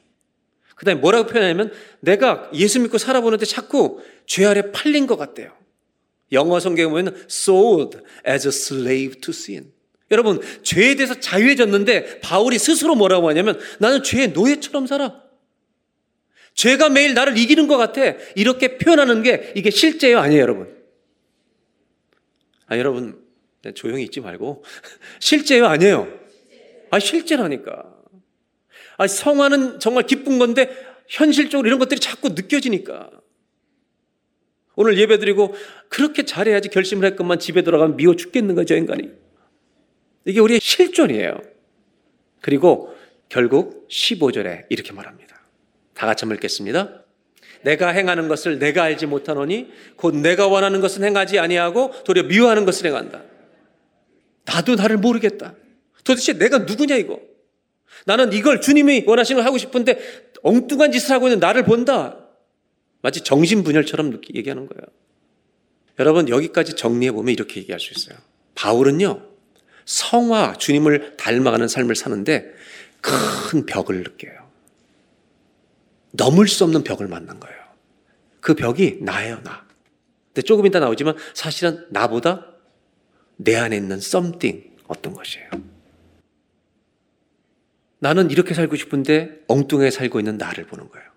그 다음에 뭐라고 표현하냐면 내가 예수 믿고 살아보는데 자꾸 죄 아래 팔린 것 같대요. 영어 성경에 보면 sold as a slave to sin. 여러분, 죄에 대해서 자유해졌는데 바울이 스스로 뭐라고 하냐면 나는 죄의 노예처럼 살아. 죄가 매일 나를 이기는 것 같아. 이렇게 표현하는 게 이게 실제예요? 아니에요, 여러분? 아, 여러분, 조용히 있지 말고. 실제예요? 아니에요? 아, 실제라니까. 아, 성화는 정말 기쁜 건데 현실적으로 이런 것들이 자꾸 느껴지니까. 오늘 예배 드리고 그렇게 잘해야지 결심을 했건만 집에 들어가면 미워 죽겠는 거죠, 인간이. 이게 우리의 실존이에요. 그리고 결국 15절에 이렇게 말합니다. 다 같이 한번 읽겠습니다. 내가 행하는 것을 내가 알지 못하노니 곧 내가 원하는 것은 행하지 아니하고 도리어 미워하는 것을 행한다. 나도 나를 모르겠다. 도대체 내가 누구냐 이거. 나는 이걸 주님이 원하시는 걸 하고 싶은데 엉뚱한 짓을 하고 있는 나를 본다. 마치 정신분열처럼 얘기하는 거예요. 여러분 여기까지 정리해 보면 이렇게 얘기할 수 있어요. 바울은요 성화 주님을 닮아가는 삶을 사는데 큰 벽을 느껴요. 넘을 수 없는 벽을 만난 거예요. 그 벽이 나예요, 나. 근데 조금 이따 나오지만 사실은 나보다 내 안에 있는 something 어떤 것이에요. 나는 이렇게 살고 싶은데 엉뚱하게 살고 있는 나를 보는 거예요.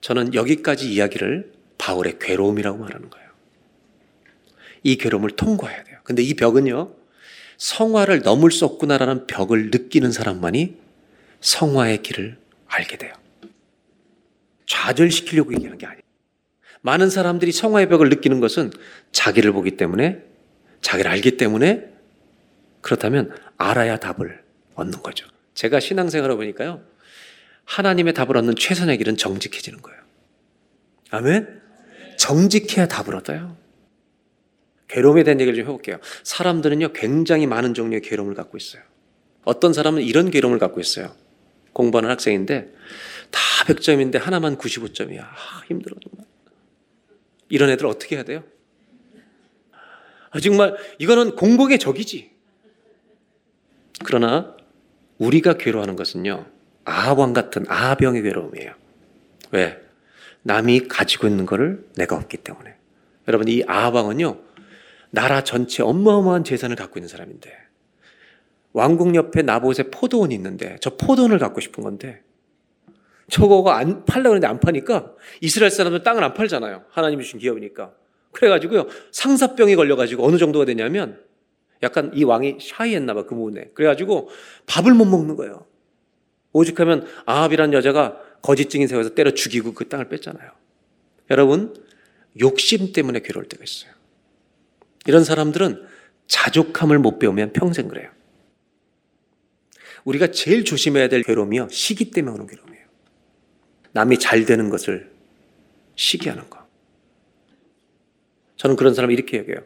저는 여기까지 이야기를 바울의 괴로움이라고 말하는 거예요. 이 괴로움을 통과해야 돼요. 근데 이 벽은요, 성화를 넘을 수 없구나라는 벽을 느끼는 사람만이 성화의 길을 알게 돼요. 좌절시키려고 얘기하는 게 아니에요. 많은 사람들이 성화의 벽을 느끼는 것은 자기를 보기 때문에, 자기를 알기 때문에, 그렇다면 알아야 답을 얻는 거죠. 제가 신앙생활을 보니까요. 하나님의 답을 얻는 최선의 길은 정직해지는 거예요. 아멘? 정직해야 답을 얻어요. 괴로움에 대한 얘기를 좀 해볼게요. 사람들은요, 굉장히 많은 종류의 괴로움을 갖고 있어요. 어떤 사람은 이런 괴로움을 갖고 있어요. 공부하는 학생인데, 다 100점인데 하나만 95점이야. 아, 힘들어, 정말. 이런 애들 어떻게 해야 돼요? 아, 정말, 이거는 공복의 적이지. 그러나, 우리가 괴로워하는 것은요, 아왕 같은 아병의 괴로움이에요. 왜? 남이 가지고 있는 것을 내가 없기 때문에. 여러분, 이 아왕은요, 나라 전체 어마어마한 재산을 갖고 있는 사람인데, 왕궁 옆에 나봇에 포도원이 있는데, 저 포도원을 갖고 싶은 건데, 저거가 안 팔려고 하는데 안 파니까 이스라엘 사람들 땅을 안 팔잖아요. 하나님이 주신 기업이니까. 그래가지고요, 상사병이 걸려가지고 어느 정도가 되냐면, 약간 이 왕이 샤이했나 봐, 그 무운에. 그래가지고 밥을 못 먹는 거예요. 오죽하면 아합이란 여자가 거짓 증인 세워서 때려 죽이고 그 땅을 뺐잖아요. 여러분, 욕심 때문에 괴로울 때가 있어요. 이런 사람들은 자족함을 못 배우면 평생 그래요. 우리가 제일 조심해야 될 괴로움이요. 시기 때문에 오는 괴로움이에요. 남이 잘 되는 것을 시기하는 거. 저는 그런 사람을 이렇게 얘기해요.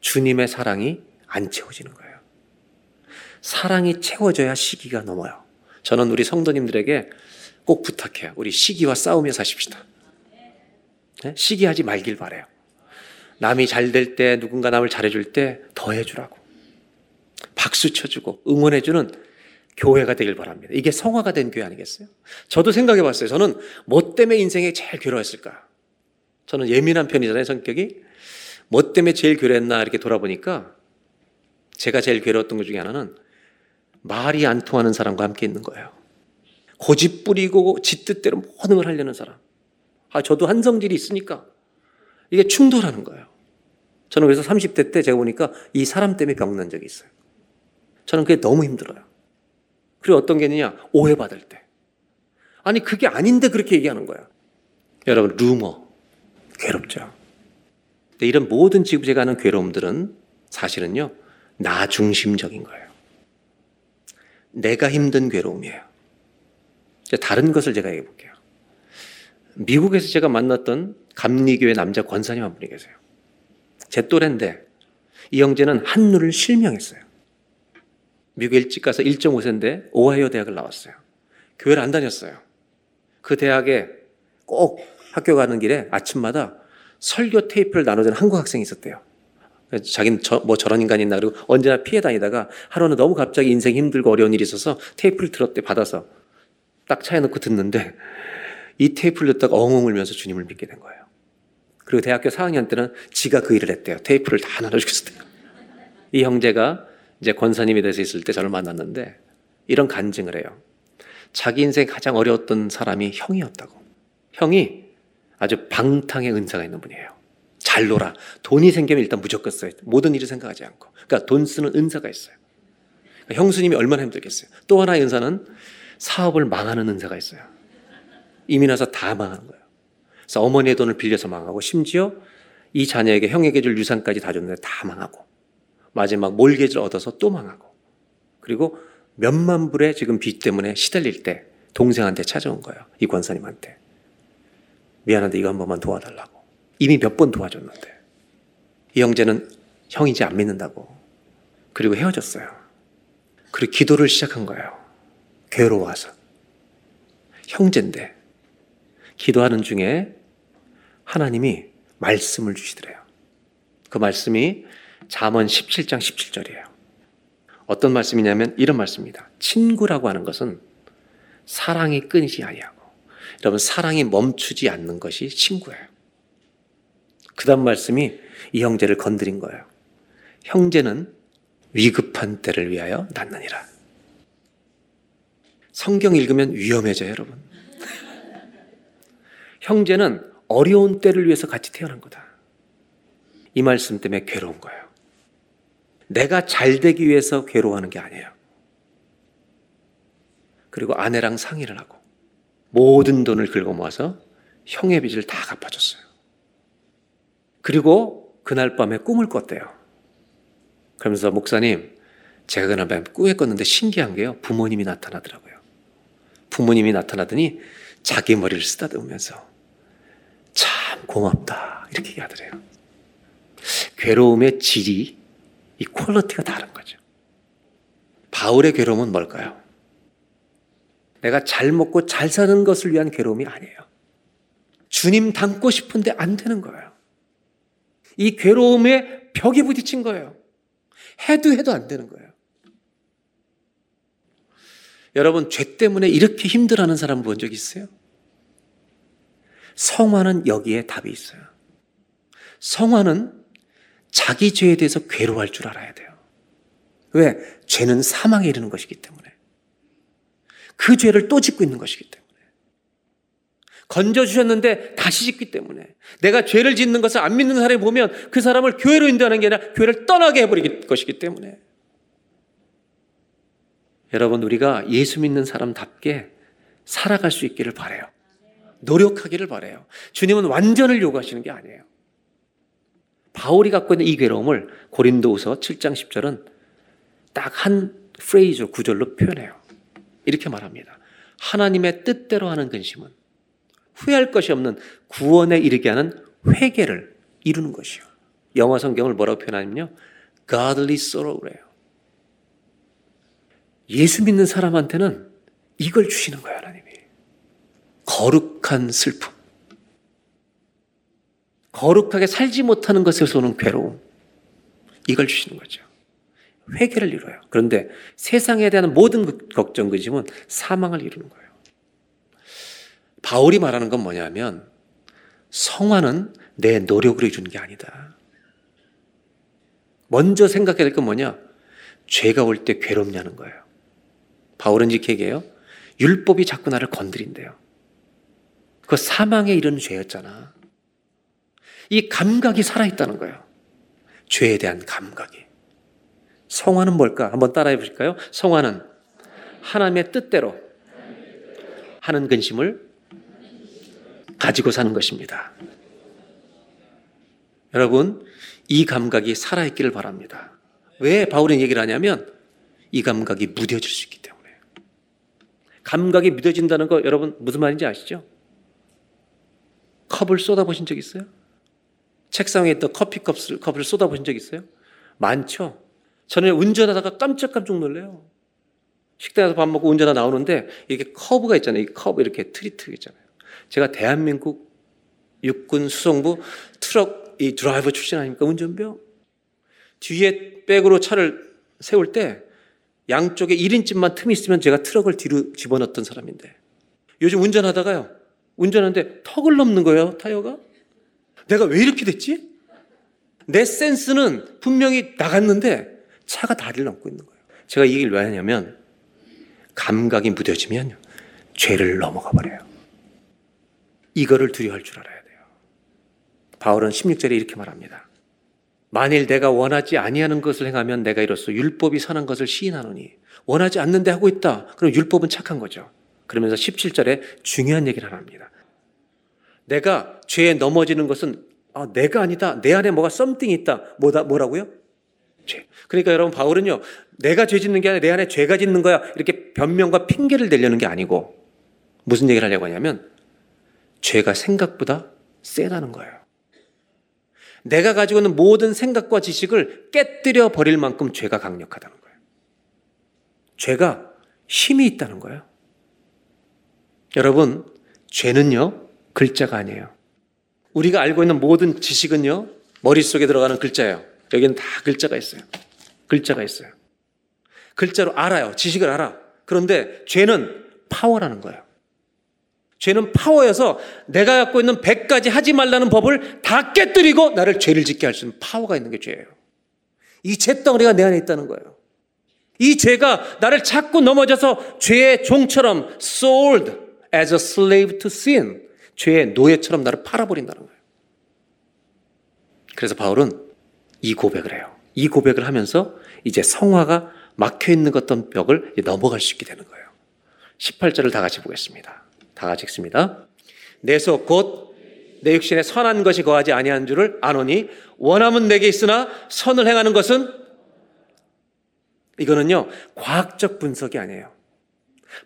주님의 사랑이 안 채워지는 거예요. 사랑이 채워져야 시기가 넘어요. 저는 우리 성도님들에게 꼭 부탁해요. 우리 시기와 싸우며 사십시다. 네? 시기하지 말길 바래요. 남이 잘 될 때, 누군가 남을 잘해줄 때 더 해주라고. 박수 쳐주고 응원해주는 교회가 되길 바랍니다. 이게 성화가 된 교회 아니겠어요? 저도 생각해 봤어요. 저는 뭐 때문에 인생에 제일 괴로웠을까? 저는 예민한 편이잖아요, 성격이. 뭐 때문에 제일 괴로웠나 이렇게 돌아보니까 제가 제일 괴로웠던 것 중에 하나는 말이 안 통하는 사람과 함께 있는 거예요. 고집 부리고 지 뜻대로 모든 걸 하려는 사람. 아, 저도 한 성질이 있으니까 이게 충돌하는 거예요. 저는 그래서 30대 때 제가 보니까 이 사람 때문에 병난 적이 있어요. 저는 그게 너무 힘들어요. 그리고 어떤 게 있느냐? 오해받을 때. 아니, 그게 아닌데 그렇게 얘기하는 거야. 여러분, 루머. 괴롭죠. 이런 모든 지구제가 하는 괴로움들은 사실은요, 나 중심적인 거예요. 내가 힘든 괴로움이에요. 다른 것을 제가 얘기해 볼게요. 미국에서 제가 만났던 감리교회 남자 권사님 한 분이 계세요. 제 또래인데 이 형제는 한눈을 실명했어요. 미국 일찍 가서 1.5세인데 오하이오 대학을 나왔어요. 교회를 안 다녔어요. 그 대학에 꼭 학교 가는 길에 아침마다 설교 테이프를 나눠주는 한국 학생이 있었대요. 자기는 저, 뭐 저런 인간이 있나 그리고 언제나 피해 다니다가 하루는 너무 갑자기 인생 힘들고 어려운 일이 있어서 테이프를 들었대 받아서 딱 차에 넣고 듣는데 이 테이프를 듣다가 엉엉 울면서 주님을 믿게 된 거예요. 그리고 대학교 4학년 때는 지가 그 일을 했대요. 테이프를 다 나눠주겠어요. 이 형제가 이제 권사님이 돼서 있을 때 저를 만났는데 이런 간증을 해요. 자기 인생 가장 어려웠던 사람이 형이었다고. 형이 아주 방탕의 은사가 있는 분이에요. 잘 놀아. 돈이 생기면 일단 무조건 써요. 모든 일을 생각하지 않고. 그러니까 돈 쓰는 은사가 있어요. 그러니까 형수님이 얼마나 힘들겠어요. 또 하나의 은사는 사업을 망하는 은사가 있어요. 이미 나서 다 망하는 거예요. 그래서 어머니의 돈을 빌려서 망하고 심지어 이 자녀에게 형에게 줄 유산까지 다 줬는데 다 망하고 마지막 몰개지를 얻어서 또 망하고 그리고 몇만 불의 지금 빚 때문에 시달릴 때 동생한테 찾아온 거예요. 이 권사님한테. 미안한데 이거 한 번만 도와달라고. 이미 몇 번 도와줬는데. 이 형제는 형이지 안 믿는다고. 그리고 헤어졌어요. 그리고 기도를 시작한 거예요. 괴로워서. 형제인데. 기도하는 중에 하나님이 말씀을 주시더래요. 그 말씀이 잠언 17장 17절이에요. 어떤 말씀이냐면 이런 말씀입니다. 친구라고 하는 것은 사랑이 끊이지 아니하고 여러분 사랑이 멈추지 않는 것이 친구예요. 그 다음 말씀이 이 형제를 건드린 거예요. 형제는 위급한 때를 위하여 낳느니라. 성경 읽으면 위험해져요, 여러분. 형제는 어려운 때를 위해서 같이 태어난 거다. 이 말씀 때문에 괴로운 거예요. 내가 잘 되기 위해서 괴로워하는 게 아니에요. 그리고 아내랑 상의를 하고 모든 돈을 긁어 모아서 형의 빚을 다 갚아줬어요. 그리고 그날 밤에 꿈을 꿨대요. 그러면서 목사님, 제가 그날 밤에 꿈에 꿨는데 신기한 게요. 부모님이 나타나더라고요. 부모님이 나타나더니 자기 머리를 쓰다듬으면서 참 고맙다. 이렇게 얘기하더래요. 괴로움의 질이 이 quality가 다른 거죠. 바울의 괴로움은 뭘까요? 내가 잘 먹고 잘 사는 것을 위한 괴로움이 아니에요. 주님 닮고 싶은데 안 되는 거예요. 이 괴로움에 벽에 부딪힌 거예요. 해도 해도 안 되는 거예요. 여러분, 죄 때문에 이렇게 힘들어하는 사람 본 적 있어요? 성화는 여기에 답이 있어요. 성화는 자기 죄에 대해서 괴로워할 줄 알아야 돼요. 왜? 죄는 사망에 이르는 것이기 때문에. 그 죄를 또 짓고 있는 것이기 때문에. 건져주셨는데 다시 짓기 때문에. 내가 죄를 짓는 것을 안 믿는 사람이 보면 그 사람을 교회로 인도하는 게 아니라 교회를 떠나게 해버릴 것이기 때문에. 여러분, 우리가 예수 믿는 사람답게 살아갈 수 있기를 바래요. 노력하기를 바래요. 주님은 완전을 요구하시는 게 아니에요. 바울이 갖고 있는 이 괴로움을 고린도후서 7장 10절은 딱 한 phrase 구절로 표현해요. 이렇게 말합니다. 하나님의 뜻대로 하는 근심은 후회할 것이 없는 구원에 이르게 하는 회개를 이루는 것이요. 영어 성경을 뭐라고 표현하냐면요. godly sorrow래요. 예수 믿는 사람한테는 이걸 주시는 거예요, 하나님이. 거룩한 슬픔. 거룩하게 살지 못하는 것에서 오는 괴로움. 이걸 주시는 거죠. 회개를 이루어요. 그런데 세상에 대한 모든 그 걱정, 근심은 사망을 이루는 거예요. 바울이 말하는 건 뭐냐면 성화는 내 노력으로 이루는 게 아니다. 먼저 생각해야 될 건 뭐냐? 죄가 올 때 괴롭냐는 거예요. 바울은 이렇게 얘기해요. 율법이 자꾸 나를 건드린대요. 그 사망에 이르는 죄였잖아. 이 감각이 살아있다는 거예요. 죄에 대한 감각이. 성화는 뭘까? 한번 따라해 보실까요? 성화는 하나님의 뜻대로 하는 근심을 가지고 사는 것입니다. 여러분, 이 감각이 살아있기를 바랍니다. 왜 바울은 얘기를 하냐면 이 감각이 무뎌질 수 있기 때문에. 감각이 무뎌진다는 거 여러분 무슨 말인지 아시죠? 컵을 쏟아보신 적 있어요? 책상에 있던 커피컵을 컵을 쏟아보신 적 있어요? 많죠. 저는 운전하다가 깜짝깜짝 놀래요. 식당에서 밥 먹고 운전하다 나오는데 이렇게 curb가 있잖아요. 이 curb 이렇게 street 있잖아요. 제가 대한민국 육군 수송부 트럭 이 드라이버 출신 아닙니까? 운전병. 뒤에 백으로 차를 세울 때 양쪽에 1인쯤만 틈이 있으면 제가 트럭을 뒤로 집어넣었던 사람인데 요즘 운전하다가요. 운전하는데 턱을 넘는 거예요, 타이어가. 내가 왜 이렇게 됐지? 내 센스는 분명히 나갔는데 차가 다리를 넘고 있는 거예요. 제가 이 얘기를 왜 하냐면 감각이 무뎌지면 죄를 넘어가 버려요. 이거를 두려워할 줄 알아야 돼요. 바울은 16절에 이렇게 말합니다. 만일 내가 원하지 아니하는 것을 행하면 내가 이로써 율법이 선한 것을 시인하노니 원하지 않는데 하고 있다. 그럼 율법은 착한 거죠. 그러면서 17절에 중요한 얘기를 하나 합니다. 내가 죄에 넘어지는 것은 아, 내가 아니다. 내 안에 뭐가 썸띵이 있다. 뭐다 뭐라고요? 죄. 그러니까 여러분 바울은요. 내가 죄 짓는 게 아니라 내 안에 죄가 짓는 거야. 이렇게 변명과 핑계를 대려는 게 아니고 무슨 얘기를 하려고 하냐면 죄가 생각보다 세다는 거예요. 내가 가지고 있는 모든 생각과 지식을 깨뜨려 버릴 만큼 죄가 강력하다는 거예요. 죄가 힘이 있다는 거예요. 여러분, 죄는요, 글자가 아니에요. 우리가 알고 있는 모든 지식은요, 머릿속에 들어가는 글자예요. 여기는 다 글자가 있어요. 글자가 있어요. 글자로 알아요. 지식을 알아. 그런데 죄는 파워라는 거예요. 죄는 파워여서 내가 갖고 있는 100가지 하지 말라는 법을 다 깨뜨리고 나를 죄를 짓게 할 수 있는 파워가 있는 게 죄예요. 이 죄덩어리가 내 안에 있다는 거예요. 이 죄가 나를 자꾸 넘어져서 죄의 종처럼 살도록 as a slave to sin. 죄의 노예처럼 나를 팔아버린다는 거예요. 그래서 바울은 이 고백을 해요. 이 고백을 하면서 이제 성화가 막혀 있는 어떤 벽을 넘어갈 수 있게 되는 거예요. 18절을 다 같이 보겠습니다. 다 같이 읽습니다. 내속 곧내 육신에 선한 것이 거하지 아니한 줄을 아노니 원함은 내게 있으나 선을 행하는 것은 이거는요 과학적 분석이 아니에요.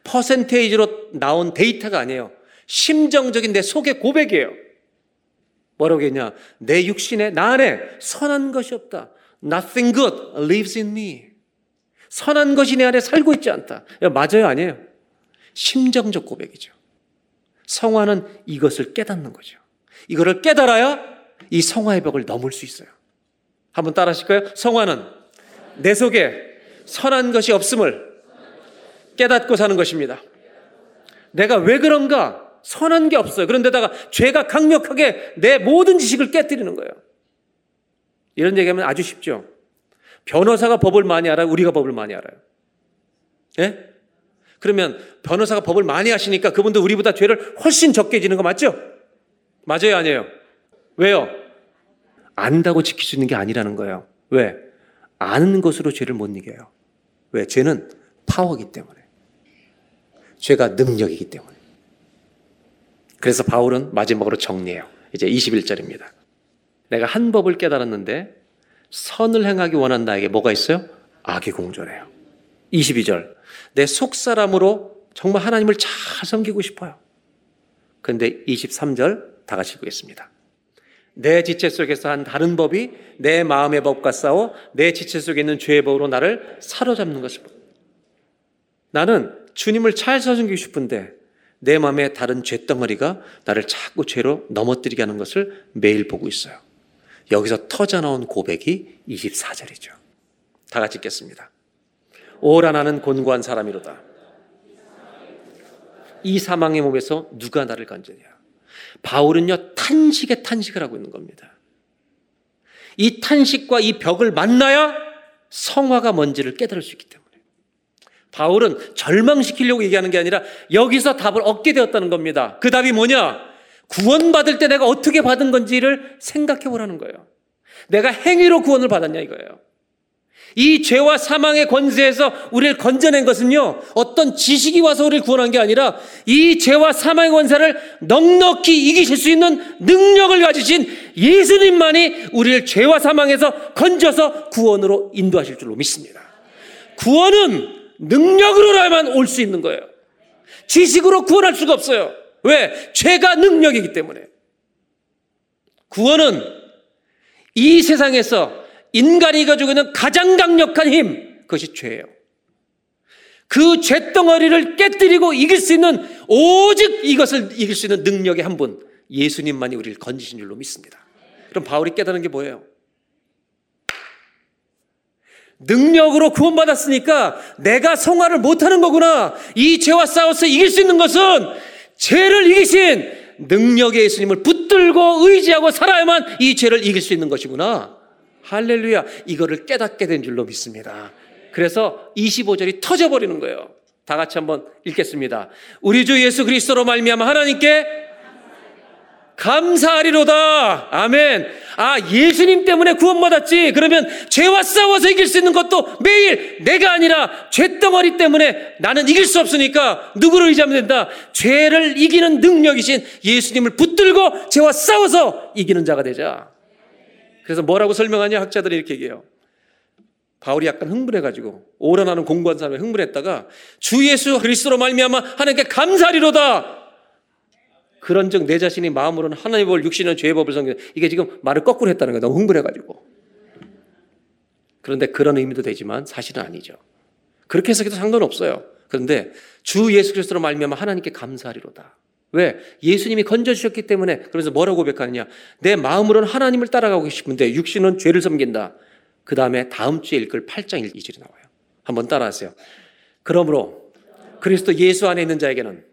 퍼센테이지로 나온 데이터가 아니에요. 심정적인 내 속의 고백이에요. 뭐라고 했냐? 내 육신에 나 안에 선한 것이 없다. Nothing good lives in me. 선한 것이 내 안에 살고 있지 않다. 맞아요, 아니에요? 심정적 고백이죠. 성화는 이것을 깨닫는 거죠. 이거를 깨달아야 이 성화의 벽을 넘을 수 있어요. 한번 따라 하실까요? 성화는 내 속에 선한 것이 없음을 깨닫고 사는 것입니다. 내가 왜 그런가? 선한 게 없어요. 그런데다가 죄가 강력하게 내 모든 지식을 깨뜨리는 거예요. 이런 얘기하면 아주 쉽죠. 변호사가 법을 많이 알아요? 우리가 법을 많이 알아요? 예? 그러면 변호사가 법을 많이 하시니까 그분도 우리보다 죄를 훨씬 적게 지는 거 맞죠? 맞아요, 아니에요? 왜요? 안다고 지킬 수 있는 게 아니라는 거예요. 왜? 아는 것으로 죄를 못 이겨요. 왜? 죄는 파워기 때문에. 죄가 능력이기 때문에. 그래서 바울은 마지막으로 정리해요. 이제 21절입니다. 내가 한 법을 깨달았는데 선을 행하기 원한 나에게 뭐가 있어요? 악이 공존해요. 22절. 내 속사람으로 정말 하나님을 잘 섬기고 싶어요. 그런데 23절 다 같이 읽겠습니다. 내 지체 속에서 한 다른 법이 내 마음의 법과 싸워 내 지체 속에 있는 죄의 법으로 나를 사로잡는 것을 나는 주님을 잘 섬기고 싶은데 내 마음에 다른 죄덩어리가 나를 자꾸 죄로 넘어뜨리게 하는 것을 매일 보고 있어요. 여기서 터져나온 고백이 24절이죠. 다 같이 읽겠습니다. 오라 나는 곤고한 사람이로다. 이 사망의 몸에서 누가 나를 건져냐. 바울은요, 탄식에 탄식을 하고 있는 겁니다. 이 탄식과 이 벽을 만나야 성화가 뭔지를 깨달을 수 있기 때문에. 바울은 절망시키려고 얘기하는 게 아니라 여기서 답을 얻게 되었다는 겁니다. 그 답이 뭐냐? 구원받을 때 내가 어떻게 받은 건지를 생각해 보라는 거예요. 내가 행위로 구원을 받았냐 이거예요. 이 죄와 사망의 권세에서 우리를 건져낸 것은요, 어떤 지식이 와서 우리를 구원한 게 아니라 이 죄와 사망의 권세를 넉넉히 이기실 수 있는 능력을 가지신 예수님만이 우리를 죄와 사망에서 건져서 구원으로 인도하실 줄로 믿습니다. 구원은 능력으로라만 올 수 있는 거예요. 지식으로 구원할 수가 없어요. 왜? 죄가 능력이기 때문에. 구원은 이 세상에서 인간이 가지고 있는 가장 강력한 힘, 그것이 죄예요. 그 죄덩어리를 깨뜨리고 이길 수 있는 오직 이것을 이길 수 있는 능력의 한 분, 예수님만이 우리를 건지신 줄로 믿습니다. 그럼 바울이 깨달은 게 뭐예요? 능력으로 구원받았으니까 내가 성화를 못하는 거구나. 이 죄와 싸워서 이길 수 있는 것은 죄를 이기신 능력의 예수님을 붙들고 의지하고 살아야만 이 죄를 이길 수 있는 것이구나. 할렐루야. 이거를 깨닫게 된 줄로 믿습니다. 그래서 25절이 터져버리는 거예요. 다 같이 한번 읽겠습니다. 우리 주 예수 그리스도로 말미암아 하나님께 감사하리로다. 아멘. 아, 예수님 때문에 구원받았지. 그러면 죄와 싸워서 이길 수 있는 것도 매일 내가 아니라 죄덩어리 때문에 나는 이길 수 없으니까 누구를 의지하면 된다? 죄를 이기는 능력이신 예수님을 붙들고 죄와 싸워서 이기는 자가 되자. 그래서 뭐라고 설명하냐? 학자들이 이렇게 얘기해요. 바울이 약간 흥분해가지고 오라나는 공부한 사람이 흥분했다가 주 예수 그리스도로 말미암아 하나님께 감사리로다. 그런즉 내 자신이 마음으로는 하나님의 법을 육신은 죄의 법을 성경 이게 지금 말을 거꾸로 했다는 거예요. 너무 흥분해가지고. 그런데 그런 의미도 되지만 사실은 아니죠. 그렇게 해석해도 상관없어요. 그런데 주 예수 그리스도로 말미암아 하나님께 감사하리로다. 왜? 예수님이 건져주셨기 때문에 그래서 뭐라고 고백하느냐? 내 마음으로는 하나님을 따라가고 싶은데 육신은 죄를 섬긴다. 그 다음에 다음 주에 읽을 8장 1절이 나와요. 한번 따라하세요. 그러므로 그리스도 예수 안에 있는 자에게는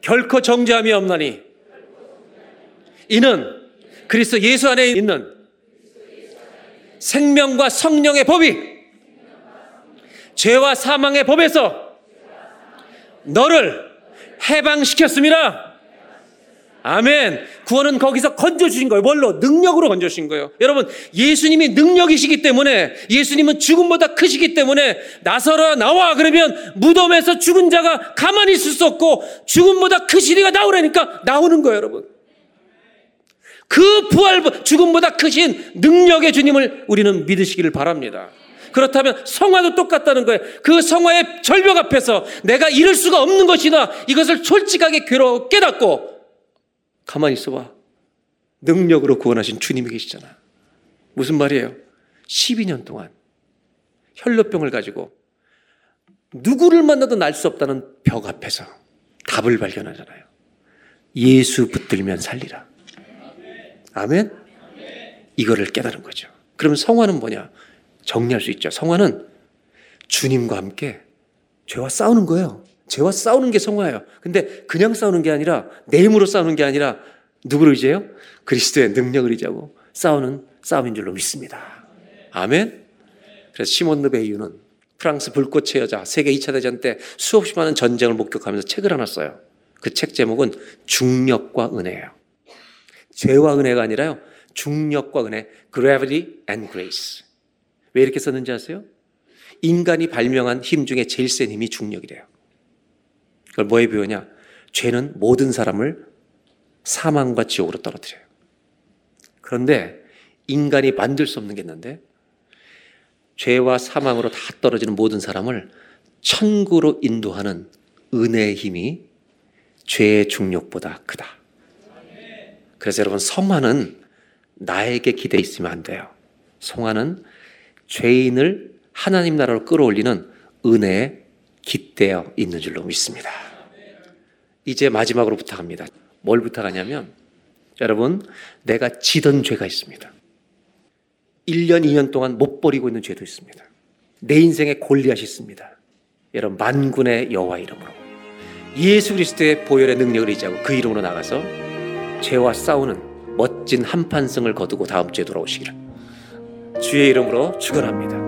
결코 정죄함이 없나니 이는 그리스도 예수 안에 있는 생명과 성령의 법이 죄와 사망의 법에서 너를 해방시켰습니다. 아멘. 구원은 거기서 건져주신 거예요. 뭘로? 능력으로 건져주신 거예요. 여러분, 예수님이 능력이시기 때문에, 예수님은 죽음보다 크시기 때문에, 나서라, 나와! 그러면 무덤에서 죽은 자가 가만히 있을 수 없고, 죽음보다 크시리가 나오라니까 나오는 거예요, 여러분. 그 부활, 죽음보다 크신 능력의 주님을 우리는 믿으시기를 바랍니다. 그렇다면 성화도 똑같다는 거예요. 그 성화의 절벽 앞에서 내가 이룰 수가 없는 것이다. 이것을 솔직하게 괴로 깨닫고 가만히 있어봐. 능력으로 구원하신 주님이 계시잖아. 무슨 말이에요? 12년 동안 혈루병을 가지고 누구를 만나도 날 수 없다는 벽 앞에서 답을 발견하잖아요. 예수 붙들면 살리라. 아멘? 이거를 깨달은 거죠. 그러면 성화는 뭐냐? 정리할 수 있죠. 성화는 주님과 함께 죄와 싸우는 거예요. 죄와 싸우는 게 성화예요. 근데 그냥 싸우는 게 아니라 내 힘으로 싸우는 게 아니라 누구를 의지해요? 그리스도의 능력을 의지하고 싸우는 싸움인 줄로 믿습니다. 아멘. 그래서 시몬 르베이유는 프랑스 불꽃의 여자 세계 2차 대전 때 수없이 많은 전쟁을 목격하면서 책을 하나 써요. 그 책 제목은 중력과 은혜예요. 죄와 은혜가 아니라요. 중력과 은혜, gravity and grace. 왜 이렇게 썼는지 아세요? 인간이 발명한 힘 중에 제일 센 힘이 중력이래요. 그걸 뭐에 비유냐? 죄는 모든 사람을 사망과 지옥으로 떨어뜨려요. 그런데 인간이 만들 수 없는 게 있는데 죄와 사망으로 다 떨어지는 모든 사람을 천국으로 인도하는 은혜의 힘이 죄의 중력보다 크다. 그래서 여러분 성화는 나에게 기대 있으면 안 돼요. 성화는 죄인을 하나님 나라로 끌어올리는 은혜에 깃대어 있는 줄로 믿습니다. 이제 마지막으로 부탁합니다. 뭘 부탁하냐면 여러분 내가 지던 죄가 있습니다. 1년, 2년 동안 못 버리고 있는 죄도 있습니다. 내 인생에 골리앗이 있습니다. 여러분 만군의 여호와 이름으로 예수 그리스도의 보혈의 능력을 의지하고 그 이름으로 나가서 죄와 싸우는 멋진 한판승을 거두고 다음 주에 돌아오시기를 주의 이름으로 축원합니다.